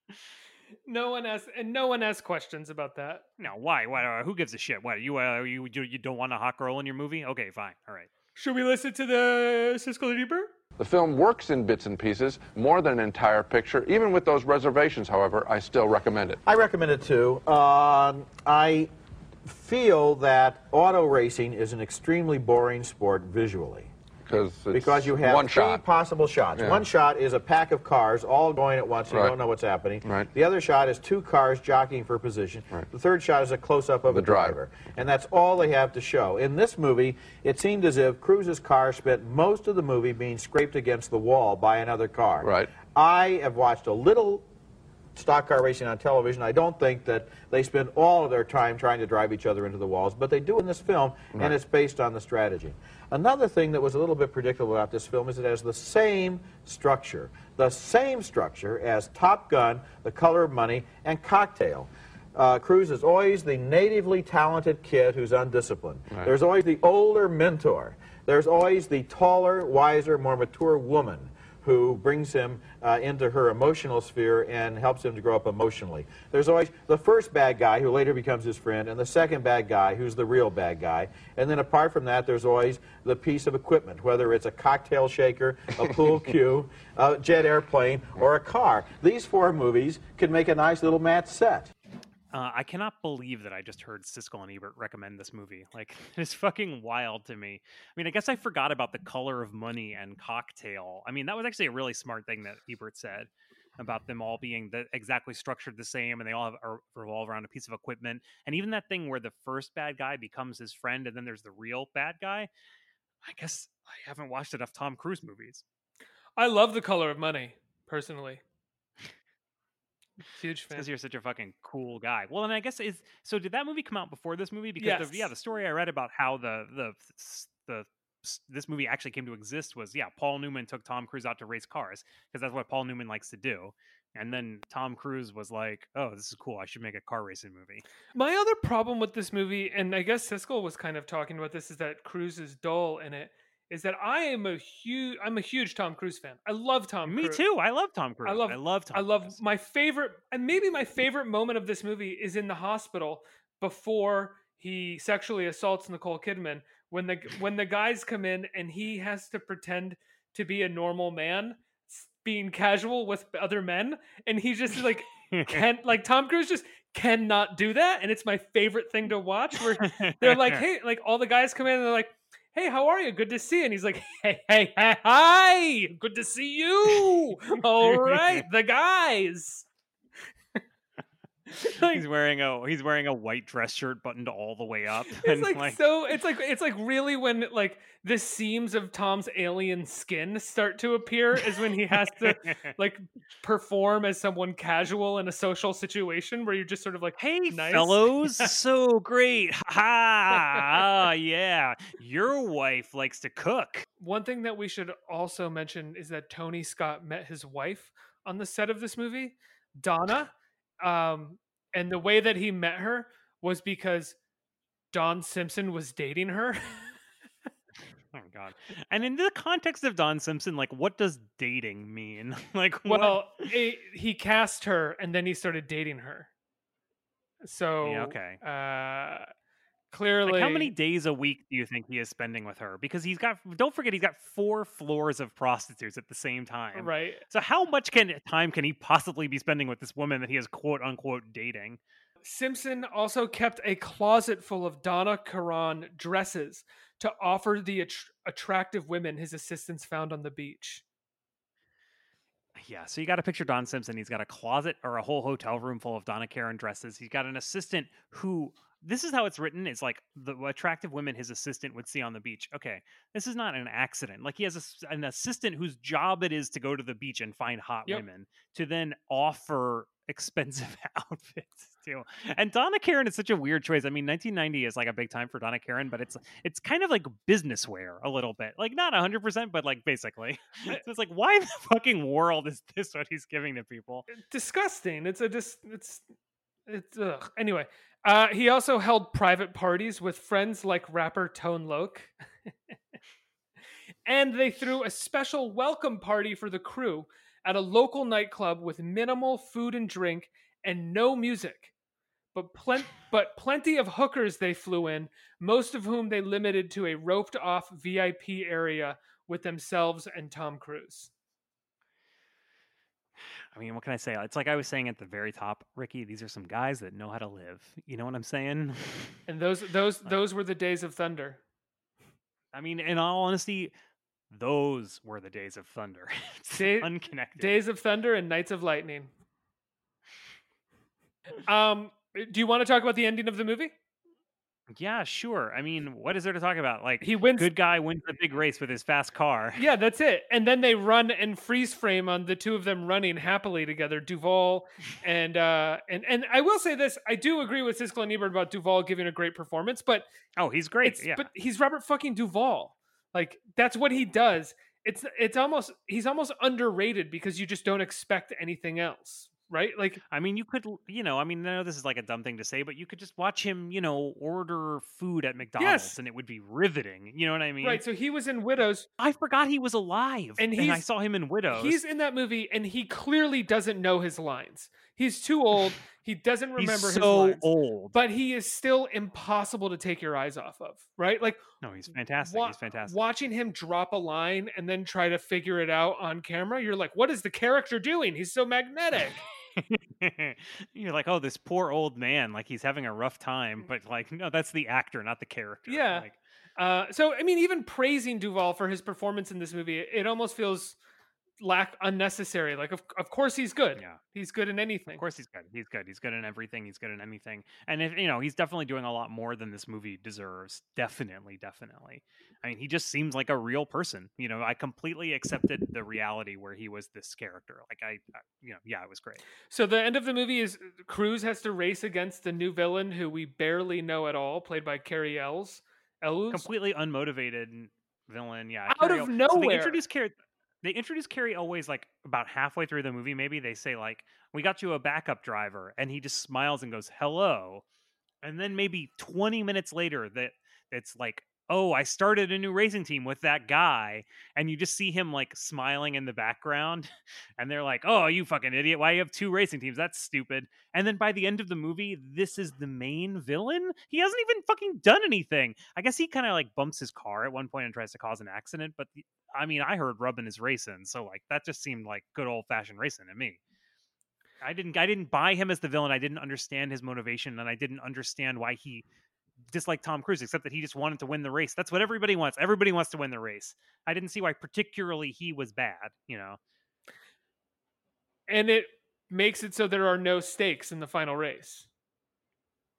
no one asks and no one asks questions about that. No why why uh, who gives a shit? Why you uh, you you don't want a hot girl in your movie? Okay fine all right. Should we listen to the Siskel Reaper? The film works in bits and pieces more than an entire picture. Even with those reservations, however, I still recommend it. I recommend it too. Uh, I feel that auto racing is an extremely boring sport visually. Because because you have one three shot. possible shots. Yeah. One shot is a pack of cars all going at once, and you don't know what's happening. Right. The other shot is two cars jockeying for position. Right. The third shot is a close-up of The a driver. driver. and that's all they have to show. In this movie, it seemed as if Cruise's car spent most of the movie being scraped against the wall by another car. Right. I have watched a little stock car racing on television. I don't think that they spend all of their time trying to drive each other into the walls, but they do in this film, and it's based on the strategy. Another thing that was a little bit predictable about this film is it has the same structure, the same structure as Top Gun, The Color of Money, and Cocktail. Uh, Cruise is always the natively talented kid who's undisciplined. Right. There's always the older mentor. There's always the taller, wiser, more mature woman who brings him uh, into her emotional sphere and helps him to grow up emotionally. There's always the first bad guy who later becomes his friend, and the second bad guy who's the real bad guy. And then apart from that, there's always the piece of equipment, whether it's a cocktail shaker, a pool cue, a jet airplane, or a car. These four movies could make a nice little match set. Uh, I cannot believe that I just heard Siskel and Ebert recommend this movie. Like, it's fucking wild to me. I mean, I guess I forgot about the color of money and cocktail. I mean, that was actually a really smart thing that Ebert said about them all being the, exactly structured the same and they all have, are, revolve around a piece of equipment. And even that thing where the first bad guy becomes his friend and then there's the real bad guy. I guess I haven't watched enough Tom Cruise movies. I love the color of money, personally. Huge fan. because you're such a fucking cool guy. Well, and I guess is so. Did that movie come out before this movie? Because the, yeah, the story I read about how the the the this movie actually came to exist was yeah, Paul Newman took Tom Cruise out to race cars because that's what Paul Newman likes to do. And then Tom Cruise was like, "Oh, this is cool. I should make a car racing movie." My other problem with this movie, and I guess Siskel was kind of talking about this, is that Cruise is dull in it. Is that I am a huge, I'm a huge Tom Cruise fan. I love Tom. Me Cruise. too. I love Tom Cruise. I love- I love Tom. I love Cruise. my favorite, and maybe my favorite moment of this movie is in the hospital before he sexually assaults Nicole Kidman. When the when the guys come in and he has to pretend to be a normal man, being casual with other men, and he just like can like Tom Cruise just cannot do that, and it's my favorite thing to watch. Where they're like, hey, like all the guys come in and they're like, hey, how are you? Good to see you. And he's like, hey, hey, hey, hi, good to see you. All right, the guys. like, he's wearing a he's wearing a white dress shirt buttoned all the way up. it's like, so it's like it's like really when like the seams of Tom's alien skin start to appear is when he has to like perform as someone casual in a social situation where you're just sort of like Hey, Nice. fellows, so great. Ha ha. Ah, yeah. Your wife likes to cook. One thing that we should also mention is that Tony Scott met his wife on the set of this movie, Donna. Um, and the way that he met her was because Don Simpson was dating her. Oh my god. And in the context of Don Simpson, like what does dating mean? like what? well, it, he cast her and then he started dating her. So, okay. Uh, clearly, like how many days a week do you think he is spending with her? Because he's got don't forget he's got four floors of prostitutes at the same time. right? So how much can time can he possibly be spending with this woman that he is quote unquote dating? Simpson also kept a closet full of Donna Karan dresses to offer the att- attractive women his assistants found on the beach. Yeah, so you got to picture Don Simpson. He's got a closet or a whole hotel room full of Donna Karan dresses. He's got an assistant who this is how it's written. It's like the attractive women his assistant would see on the beach. Okay, this is not an accident. Like he has a an assistant whose job it is to go to the beach and find hot Yep. women to then offer expensive outfits to. And Donna Karan is such a weird choice. I mean, 1990 is like a big time for Donna Karan, but it's it's kind of like business wear a little bit. Like not 100%, but like basically. so it's like why the fucking world is this what he's giving to people? Disgusting. It's a dis. It's it's ugh. anyway. Uh, he also held private parties with friends like rapper Tone Loc. and they threw a special welcome party for the crew at a local nightclub with minimal food and drink and no music. But, plen- but plenty of hookers they flew in, most of whom they limited to a roped off VIP area with themselves and Tom Cruise. I mean, what can I say? It's like I was saying at the very top, Ricky, these are some guys that know how to live. You know what I'm saying? And those those those were the days of thunder. I mean, in all honesty, those were the days of thunder. It's Day- unconnected. Days of Thunder and Nights of Lightning. Um, do you want to talk about the ending of the movie? Yeah, sure. I mean, what is there to talk about? Like, He wins. good guy wins the big race with his fast car. Yeah, that's it. And then they run and freeze frame on the two of them running happily together, Duvall and uh and and I will say this, I do agree with Siskel and Ebert about Duvall giving a great performance, but Oh, he's great. yeah. but he's Robert fucking Duvall. Like that's what he does. It's it's almost he's almost underrated because you just don't expect anything else, right? Like I mean, you could, you know, I mean, I know this is like a dumb thing to say, but you could just watch him, you know, order food at McDonald's and it would be riveting. You know what I mean? right, so he was in Widows. I forgot he was alive, And and, I saw him in Widows. He's in that movie and he clearly doesn't know his lines. He's too old. He doesn't He's remember his so lines. old. but he is still impossible to take your eyes off of, right? Like no, he's fantastic. wa- he's fantastic. watching him drop a line and then try to figure it out on camera, you're like, what is the character doing? He's so magnetic. You're like, oh, this poor old man, like he's having a rough time, but like, no, that's the actor, not the character. Yeah. Like, Uh, so, I mean, even praising Duvall for his performance in this movie, it almost feels lack unnecessary. Like, of, of course he's good. yeah. He's good in anything. Of course he's good. He's good. He's good in everything. He's good in anything. And if you know, he's definitely doing a lot more than this movie deserves. Definitely, definitely. I mean, he just seems like a real person. You know, I completely accepted the reality where he was this character. Like I, I you know, yeah, it was great. So the end of the movie is uh, Cruise has to race against the new villain who we barely know at all, played by Cary Elwes. Elwes. Completely unmotivated villain. Yeah. Out Cary of El- so they nowhere. introduce Cary. They introduce Cary Elwes like about halfway through the movie. Maybe they say like, "We got you a backup driver," and he just smiles and goes, "Hello," and then maybe twenty minutes later, that it's like, "Oh, I started a new racing team with that guy," and you just see him like smiling in the background, and they're like, "Oh, you fucking idiot! Why you have two racing teams? That's stupid." And then by the end of the movie, this is the main villain. He hasn't even fucking done anything. I guess he kind of like bumps his car at one point and tries to cause an accident, but the- I mean, I heard rubbing his racing, so like that just seemed like good old fashioned racing to me. I didn't I didn't buy him as the villain. I didn't understand his motivation and I didn't understand why he disliked Tom Cruise except that he just wanted to win the race. That's what everybody wants. Everybody wants to win the race. I didn't see why particularly he was bad, you know. and it makes it so there are no stakes in the final race.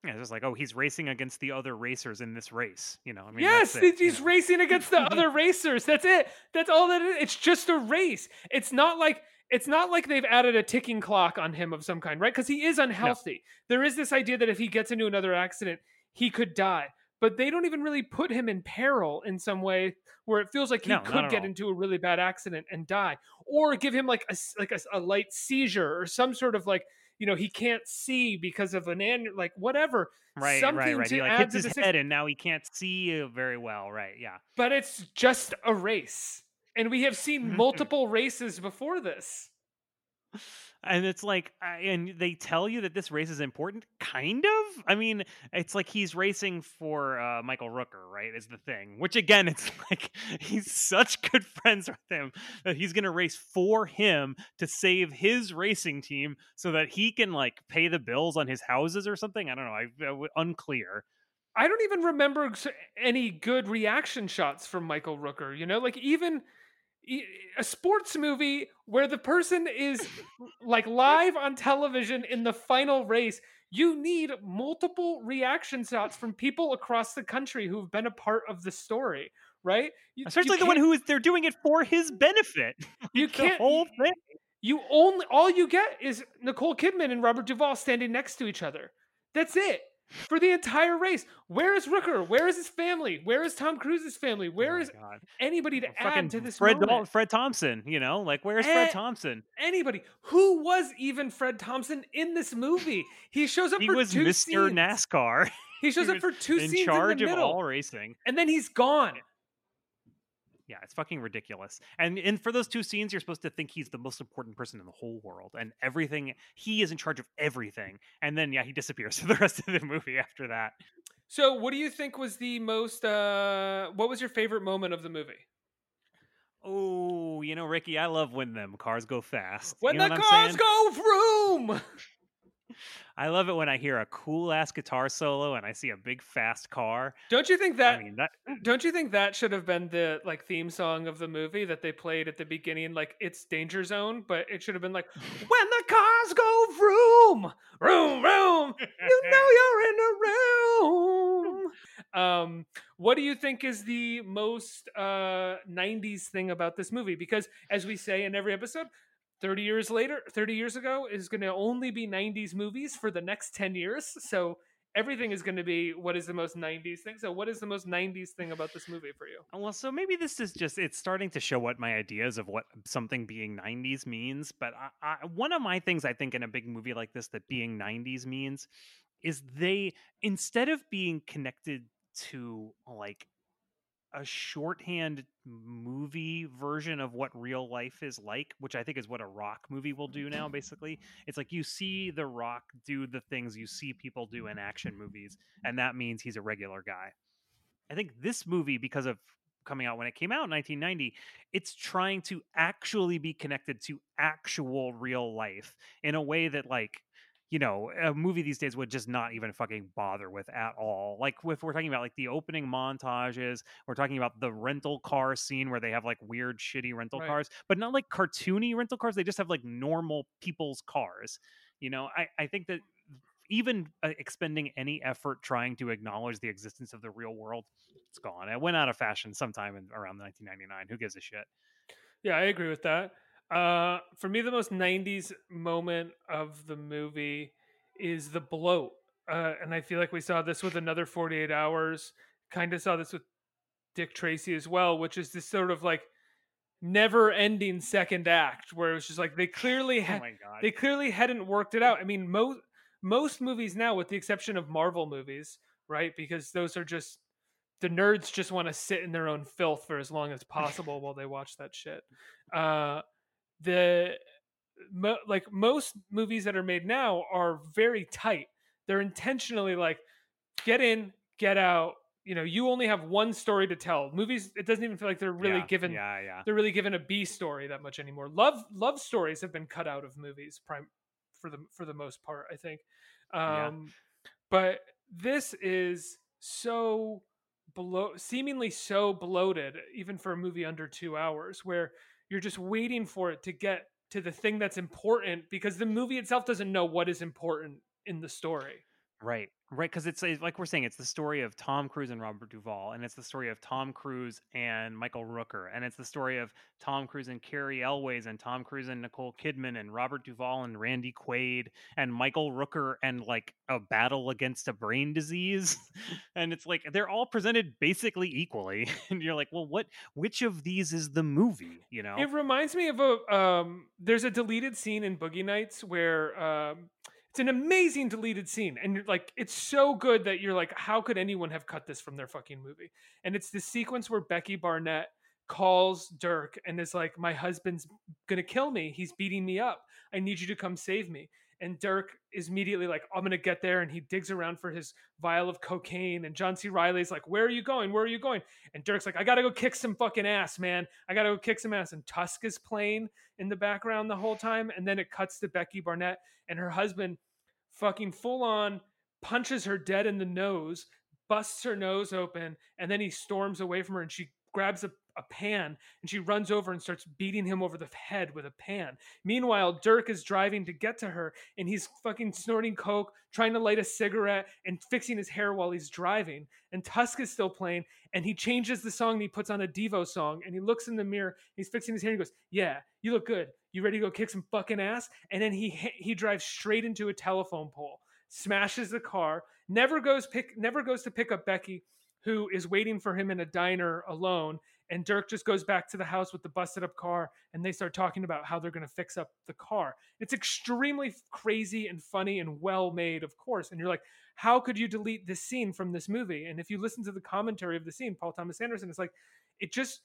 Yeah, it's just like, oh, he's racing against the other racers in this race. You know, I mean, yes, that's it, he's know. racing against the other racers. That's it. That's all that it is. It's just a race. It's not like it's not like they've added a ticking clock on him of some kind, right? Because he is unhealthy. There is this idea that if he gets into another accident, he could die. But they don't even really put him in peril in some way where it feels like he No, could get all. into a really bad accident and die, or give him like a like a, a light seizure or some sort of like you know he can't see because of an an like whatever. Right, something right, right. to He like hits his head and now he can't see very well. Right, yeah. but it's just a race. And we have seen multiple races before this. And it's like, and they tell you that this race is important, kind of. I mean, it's like he's racing for uh, Michael Rooker, right? Is the thing. Which again, it's like he's such good friends with him that he's going to race for him to save his racing team so that he can like pay the bills on his houses or something. I don't know. I, I unclear. I don't even remember any good reaction shots from Michael Rooker. You know, like even a sports movie where the person is like live on television in the final race. You need multiple reaction shots from people across the country who've been a part of the story, right? You- you Especially the one who is they're doing it for his benefit. you the can't whole thing. You only all you get is Nicole Kidman and Robert Duvall standing next to each other. That's it for the entire race. Where is Rooker? Where is his family? Where is Tom Cruise's family? Where Oh is God. anybody to Fucking add to this Fred moment? Fred Thompson, you know, like where's Eh, Fred Thompson? Anybody? Who was even Fred Thompson in this movie? He shows up He was Mr. NASCAR. He shows He up for two in scenes charge in the of middle, all racing. and then he's gone. Yeah, it's fucking ridiculous. And and for those two scenes, you're supposed to think he's the most important person in the whole world, and everything. He is in charge of everything, and then yeah, he disappears for the rest of the movie after that. So, what do you think was the most? uh What was your favorite moment of the movie? Oh, you know, Ricky, I love when them cars go fast. When you know the cars go vroom. I love it when I hear a cool ass guitar solo and I see a big fast car. Don't you think that I mean, that Don't you think that should have been the like theme song of the movie that they played at the beginning? Like it's Danger Zone, but it should have been like when the cars go vroom, vroom, vroom. You know you're in a room. Um, what do you think is the most uh 90s thing about this movie? Because as we say in every episode, 30 years later, 30 years ago is going to only be 90s movies for the next 10 years. So everything is going to be what is the most 90s thing. So what is the most 90s thing about this movie for you? Uh, well, so maybe this is just it's starting to show what my ideas of what something being 90s means. But I, I, one of my things I think in a big movie like this that being 90s means is they instead of being connected to like a shorthand movie version of what real life is like, which I think is what a rock movie will do now, basically. It's like you see The Rock do the things you see people do in action movies, and that means he's a regular guy. I think this movie, because of coming out when it came out in 1990, it's trying to actually be connected to actual real life in a way that, like, you know, a movie these days would just not even fucking bother with at all. Like if we're talking about like the opening montages, we're talking about the rental car scene where they have like weird shitty rental Right. cars, but not like cartoony rental cars. They just have like normal people's cars. You know, I, I think that even uh, expending any effort trying to acknowledge the existence of the real world, it's gone. It went out of fashion sometime in around 1999. Who gives a shit? Yeah, I agree with that. Uh, for me, the most '90s moment of the movie is the bloat, uh, and I feel like we saw this with another 48 Hours. Kind of saw this with Dick Tracy as well, which is this sort of like never-ending second act where it was just like they clearly Oh had god. they clearly hadn't worked it out. I mean, most most movies now, with the exception of Marvel movies, right? Because those are just the nerds just want to sit in their own filth for as long as possible while they watch that shit. Uh, the mo- like most movies that are made now are very tight. They're intentionally like get in, get out. You know, you only have one story to tell. Movies, it doesn't even feel like they're really yeah, given Yeah, yeah. they're really given a B story that much anymore. Love love stories have been cut out of movies prime for the for the most part, I think. Yeah. Um but this is so blow seemingly so bloated even for a movie under 2 hours where you're just waiting for it to get to the thing that's important because the movie itself doesn't know what is important in the story. Right, right, because it's, like we're saying, it's the story of Tom Cruise and Robert Duvall, and it's the story of Tom Cruise and Michael Rooker, and it's the story of Tom Cruise and Cary Elwes, and Tom Cruise and Nicole Kidman, and Robert Duvall and Randy Quaid, and Michael Rooker, and like a battle against a brain disease, and it's like they're all presented basically equally, and you're like, well, what? Which of these is the movie? You know? It reminds me of a um there's a deleted scene in Boogie Nights where um it's an amazing deleted scene and you're like it's so good that you're like how could anyone have cut this from their fucking movie? And it's the sequence where Becky Barnett calls Dirk and is like my husband's to kill me. He's beating me up. I need you to come save me. And Dirk is immediately like, I'm gonna get there, and he digs around for his vial of cocaine. And John C. Reilly's like, Where are you going? Where are you going? And Dirk's like, I gotta go kick some fucking ass, man. I gotta go kick some ass. And Tusk is playing in the background the whole time. And then it cuts to Becky Barnett and her husband fucking full on punches her dead in the nose, busts her nose open, and then he storms away from her and she grabs a, a pan and she runs over and starts beating him over the head with a pan. Meanwhile, Dirk is driving to get to her and he's fucking snorting coke, trying to light a cigarette and fixing his hair while he's driving. And Tusk is still playing and he changes the song and he puts on a Devo song and he looks in the mirror, he's fixing his hair and he goes, "Yeah, you look good. You ready to go kick some fucking ass?" And then he he drives straight into a telephone pole, smashes the car, never goes pick never goes to pick up Becky who is waiting for him in a diner alone and Dirk just goes back to the house with the busted up car and they start talking about how they're going to fix up the car. It's extremely crazy and funny and well made, of course. And you're like, how could you delete this scene from this movie? And if you listen to the commentary of the scene, Paul Thomas Anderson is like, it just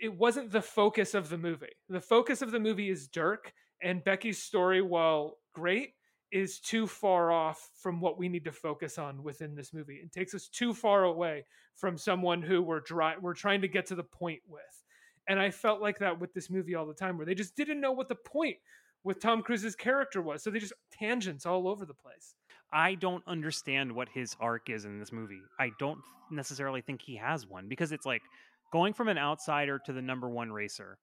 it wasn't the focus of the movie. The focus of the movie is Dirk and Becky's story, while great, is too far off from what we need to focus on within this movie. It takes us too far away from someone who we're dry, we're trying to get to the point with. And I felt like that with this movie all the time, where they just didn't know what the point with Tom Cruise's character was. So they just tangents all over the place. I don't understand what his arc is in this movie. I don't necessarily think he has one because it's like going from an outsider to the number one racer.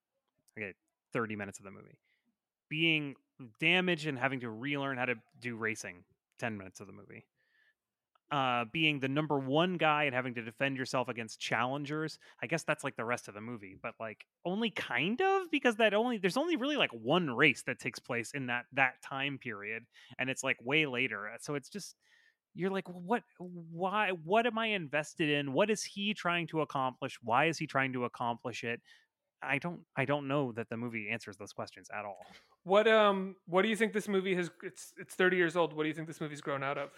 Okay, 30 minutes of the movie. Being damaged and having to relearn how to do racing. 10 minutes of the movie uh, being the number one guy and having to defend yourself against challengers. I guess that's like the rest of the movie, but like only kind of because that only there's only really like one race that takes place in that that time period, and it's like way later. Uh, so it's just you're like, what? Why? What am I invested in? What is he trying to accomplish? Why is he trying to accomplish it? I don't I don't know that the movie answers those questions at all. What um what do you think this movie has it's it's 30 years old. What do you think this movie's grown out of?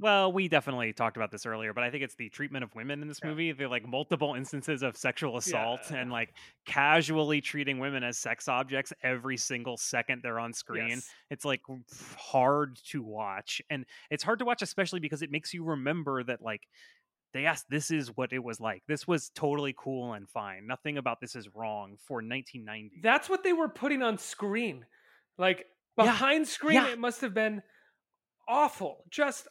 Well, we definitely talked about this earlier, but I think it's the treatment of women in this Yeah. movie. The like multiple instances of sexual assault Yeah. and like casually treating women as sex objects every single second they're on screen. Yes. It's like hard to watch. And it's hard to watch especially because it makes you remember that like they asked this is what it was like. This was totally cool and fine. Nothing about this is wrong for 1990. That's what they were putting on screen. Like Yeah. behind screen, Yeah. it must have been awful, just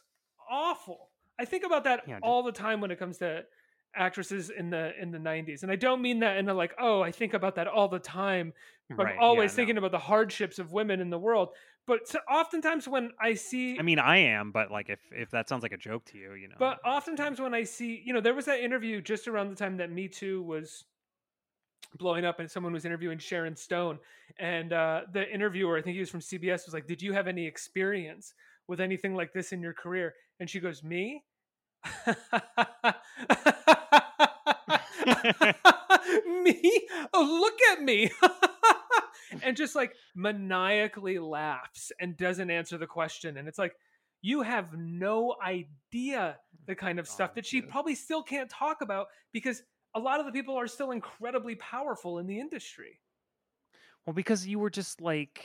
awful. I think about that Yeah, all the time when it comes to actresses in the in the 90s and i don't mean that in a like oh i think about that all the time but Right, i'm always yeah, no. thinking about the hardships of women in the world but so oftentimes when i see I mean, I am, but like if if that sounds like a joke to you, you know. But oftentimes when I see, you know, there was that interview just around the time that Me Too was blowing up and someone was interviewing Sharon Stone. And uh, the interviewer, I think he was from CBS, was like, Did you have any experience with anything like this in your career? And she goes, Me? me? Oh, look at me. and just like maniacally laughs and doesn't answer the question. And it's like, you have no idea mm, the kind of stuff oh, that she probably still can't talk about because a lot of the people are still incredibly powerful in the industry. Well, because you were just like,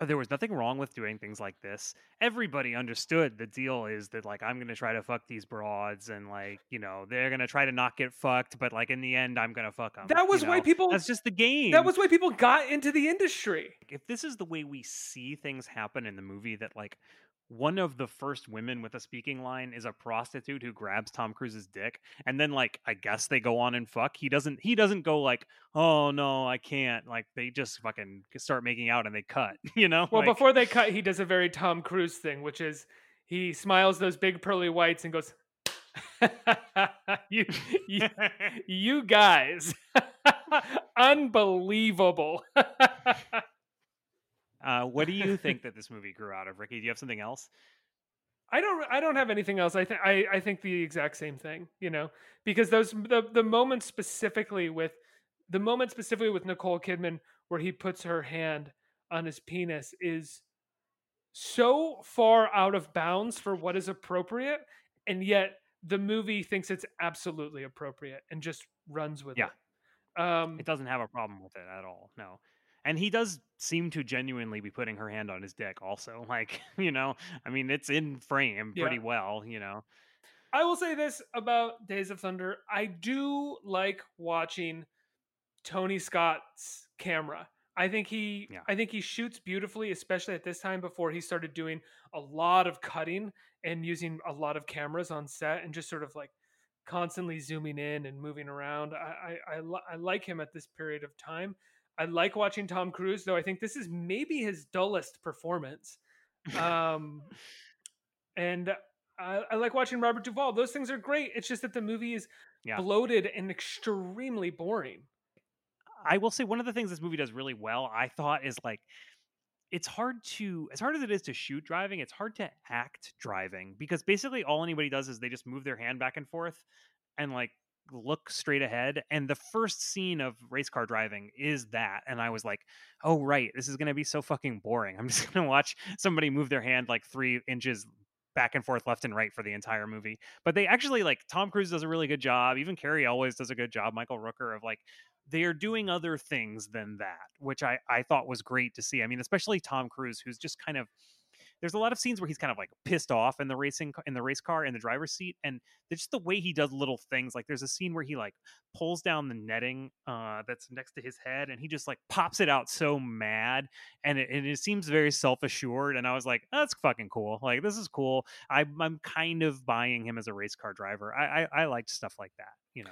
Uh, there was nothing wrong with doing things like this. Everybody understood the deal is that, like, I'm going to try to fuck these broads and, like, you know, they're going to try to not get fucked, but, like, in the end, I'm going to fuck them. That was why people That's just the game. that was why people got into the industry. if this is the way we see things happen in the movie that like one of the first women with a speaking line is a prostitute who grabs Tom Cruise's dick and then like I guess they go on and fuck. He doesn't he doesn't go like, "Oh no, I can't." Like they just fucking start making out and they cut, you know? Well, Like, before they cut, he does a very Tom Cruise thing, which is he smiles those big pearly whites and goes, "You, you, you guys, unbelievable." Uh what do you think that this movie grew out of, Ricky? Do you have something else? I don't. I don't have anything else. I think. I. I think the exact same thing. You know, because those the the moment specifically with the moment specifically with Nicole Kidman where he puts her hand on his penis is so far out of bounds for what is appropriate, and yet the movie thinks it's absolutely appropriate and just runs with Yeah. it. Um, It doesn't have a problem with it at all. No. And he does seem to genuinely be putting her hand on his dick also. Like, you know, I mean, it's in frame Yeah. pretty well, you know. I will say this about Days of Thunder. I do like watching Tony Scott's camera. I think he Yeah. I think he shoots beautifully, especially at this time before he started doing a lot of cutting and using a lot of cameras on set and just sort of like constantly zooming in and moving around. I I, I, I like him at this period of time. I like watching Tom Cruise, though. I think this is maybe his dullest performance. Um, and I, I like watching Robert Duvall. Those things are great. It's just that the movie is Yeah. bloated and extremely boring. I will say one of the things this movie does really well, I thought, is like it's hard to as hard as it is to shoot driving, it's hard to act driving because basically all anybody does is they just move their hand back and forth and like look straight ahead. And the first scene of race car driving is that. And I was like, oh right, this is gonna be so fucking boring. I'm just gonna watch somebody move their hand like three inches back and forth left and right for the entire movie. But they actually like Tom Cruise does a really good job. Even Cary Elwes does a good job. Michael Rooker of like they are doing other things than that, which I I thought was great to see. I mean, especially Tom Cruise, who's just kind of there's a lot of scenes where he's kind of like pissed off in the racing in the race car in the driver's seat, and just the way he does little things. Like there's a scene where he like pulls down the netting uh, that's next to his head, and he just like pops it out so mad, and it, and it seems very self assured. And I was like, that's fucking cool. Like this is cool. I, I'm kind of buying him as a race car driver. I, I I liked stuff like that. You know.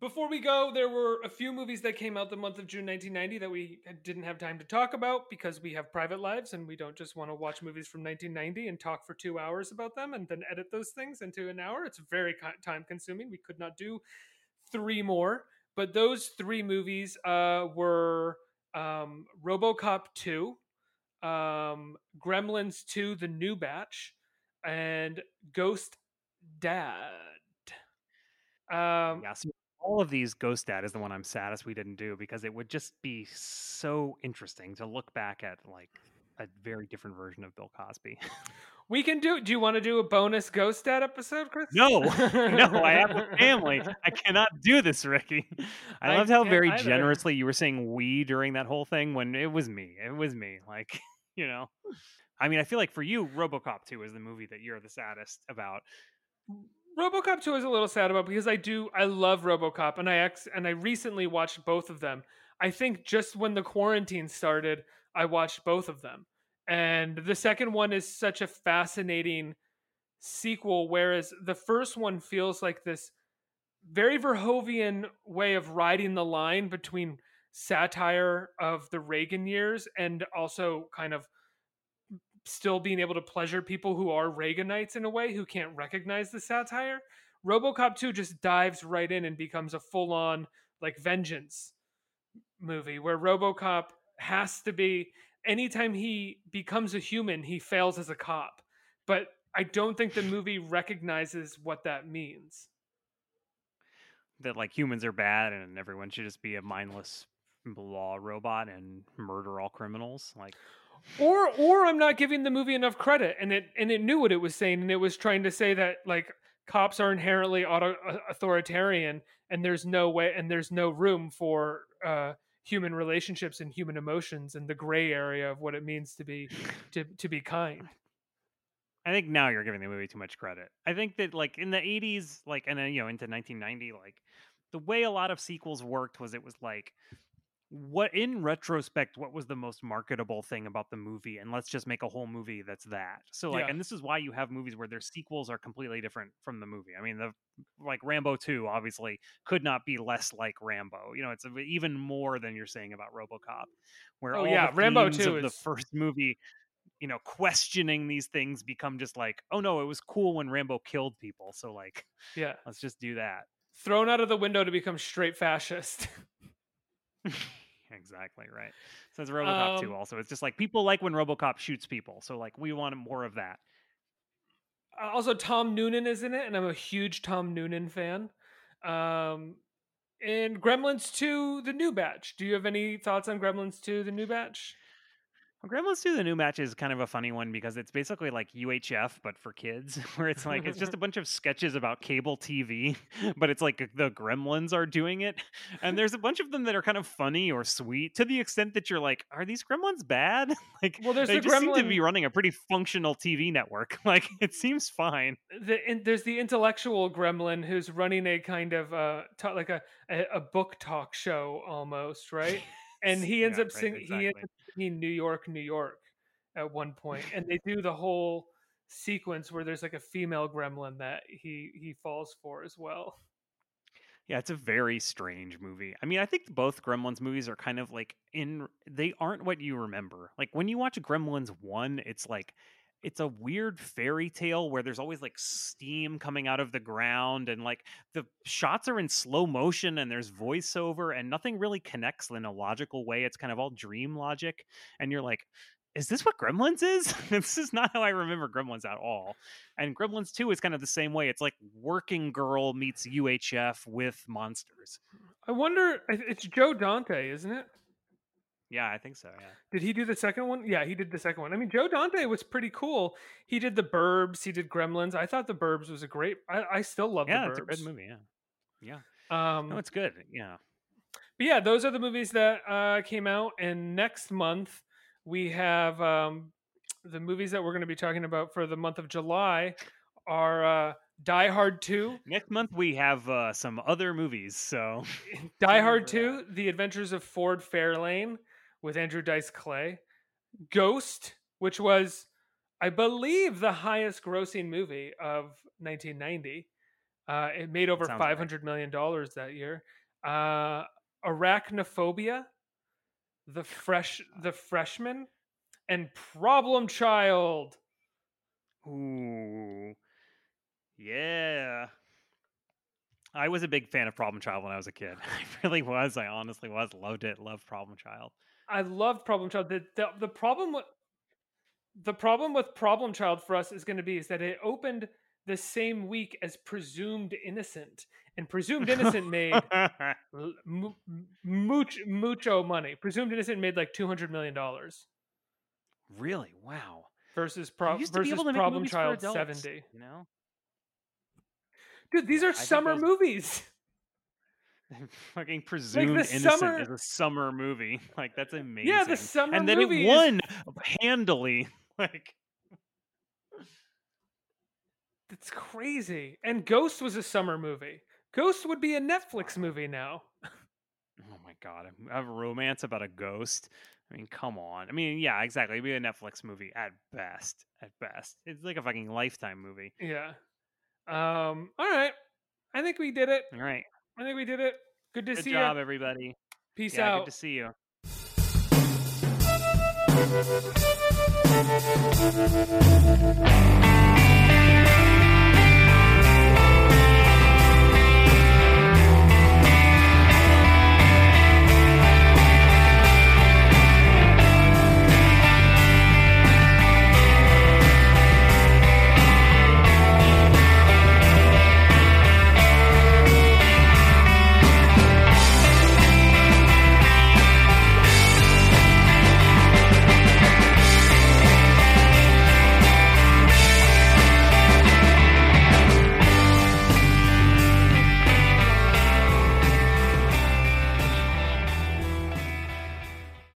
Before we go, there were a few movies that came out the month of June 1990 that we didn't have time to talk about because we have private lives and we don't just want to watch movies from 1990 and talk for two hours about them and then edit those things into an hour. It's very time consuming. We could not do three more, but those three movies uh, were um, RoboCop 2, um, Gremlins 2, The New Batch, and Ghost Dad. Um, yeah, so all of these Ghost Dad is the one I'm saddest we didn't do because it would just be so interesting to look back at like a very different version of Bill Cosby. We can do. Do you want to do a bonus Ghost Dad episode, Chris? No, no. I have a family. I cannot do this, Ricky. I, I loved how very either. generously you were saying "we" during that whole thing when it was me. It was me. Like you know. I mean, I feel like for you, RoboCop 2 is the movie that you're the saddest about. RoboCop 2 is a little sad about because I do I love RoboCop and I ex and I recently watched both of them. I think just when the quarantine started, I watched both of them. And the second one is such a fascinating sequel whereas the first one feels like this very Verhoeven way of riding the line between satire of the Reagan years and also kind of still being able to pleasure people who are Reaganites in a way who can't recognize the satire. RoboCop 2 just dives right in and becomes a full-on like vengeance movie where RoboCop has to be anytime he becomes a human, he fails as a cop. But I don't think the movie recognizes what that means. That like humans are bad and everyone should just be a mindless law robot and murder all criminals. Like or or I'm not giving the movie enough credit, and it and it knew what it was saying, and it was trying to say that like cops are inherently auto, authoritarian, and there's no way, and there's no room for uh, human relationships and human emotions, and the gray area of what it means to be to to be kind. I think now you're giving the movie too much credit. I think that like in the 80s, like and then you know into 1990, like the way a lot of sequels worked was it was like what in retrospect what was the most marketable thing about the movie and let's just make a whole movie that's that. So like yeah. and this is why you have movies where their sequels are completely different from the movie. I mean the like rambo 2 obviously could not be less like rambo you know it's even more than you're saying about robocop where oh yeah rambo 2 is... the first movie you know questioning these things become just like oh no it was cool when rambo killed people. So like yeah. let's just do that. Thrown out of the window to become straight fascist exactly right. So it's RoboCop um, 2 also. It's just like people like when RoboCop shoots people. So like we want more of that. Also Tom Noonan is in it and I'm a huge Tom Noonan fan. Um and Gremlins 2 the new batch. Do you have any thoughts on Gremlins 2 the new batch? Well, Gremlins 2 the new batch is kind of a funny one because it's basically like UHF but for kids, where it's like it's just a bunch of sketches about cable TV, but it's like the Gremlins are doing it, and there's a bunch of them that are kind of funny or sweet to the extent that you're like, are these Gremlins bad? like, well, there's they the just Gremlin... seem to be running a pretty functional TV network. Like, it seems fine. The, in, there's the intellectual Gremlin who's running a kind of uh, ta- like a, a a book talk show almost, right? And he ends yeah, up singing. Exactly. He ends up singing New York, New York at one point, and they do the whole sequence where there's like a female gremlin that he he falls for as well. Yeah, it's a very strange movie. I mean, I think both Gremlins movies are kind of like in they aren't what you remember. Like when you watch Gremlins 1, it's like it's a weird fairy tale where there's always like steam coming out of the ground and like the shots are in slow motion and there's voiceover and nothing really connects in a logical way. It's kind of all dream logic and you're like is this what gremlins is? This is not how i remember gremlins at all. And gremlins 2 is kind of the same way. It's like working girl meets uhf with monsters. I wonder it's joe dante isn't it yeah, I think so. Yeah. Did he do the second one? Yeah, he did the second one. I mean, Joe Dante was pretty cool. He did the Burbs. He did Gremlins. I thought the Burbs was a great. I, I still love yeah, the Burbs. It's a good movie. Yeah, yeah. Um, no, it's good. Yeah. But yeah, those are the movies that uh, came out. And next month we have um, the movies that we're going to be talking about for the month of July are uh, Die Hard 2, Next month we have uh, some other movies. So Die Hard for 2, The Adventures of Ford Fairlane with Andrew Dice Clay, Ghost, which was, I believe, the highest grossing movie of 1990. Uh, it made over sounds right. $500 million that year. Uh, Arachnophobia, The Fresh, The Freshman, and Problem Child. Ooh. Yeah. I was a big fan of Problem Child when I was a kid. I really was. I honestly was. Loved it. Loved Problem Child. I loved Problem Child. The, the, the problem with the problem with Problem Child for us is going to be is that it opened the same week as Presumed Innocent, and Presumed Innocent made much mucho money. Presumed Innocent made like two hundred million dollars really? Wow. versus pro- used to be versus able to make Problem Child seventy. You know? Dude, these are I summer those- movies. Fucking presumed innocent summer- is a summer movie. Like that's amazing. Yeah, the summer and then movie it is- won handily. Like That's crazy. And Ghost was a summer movie. Ghost would be a Netflix movie now. Oh my god, a- a romance about a ghost. I mean, come on. I mean, yeah, exactly. It'd be a Netflix movie at best. At best, it's like a fucking lifetime movie. Yeah. Um. All right. I think we did it. All right, I think we did it. Good to good see job, you. everybody. Peace yeah, out. good to see you.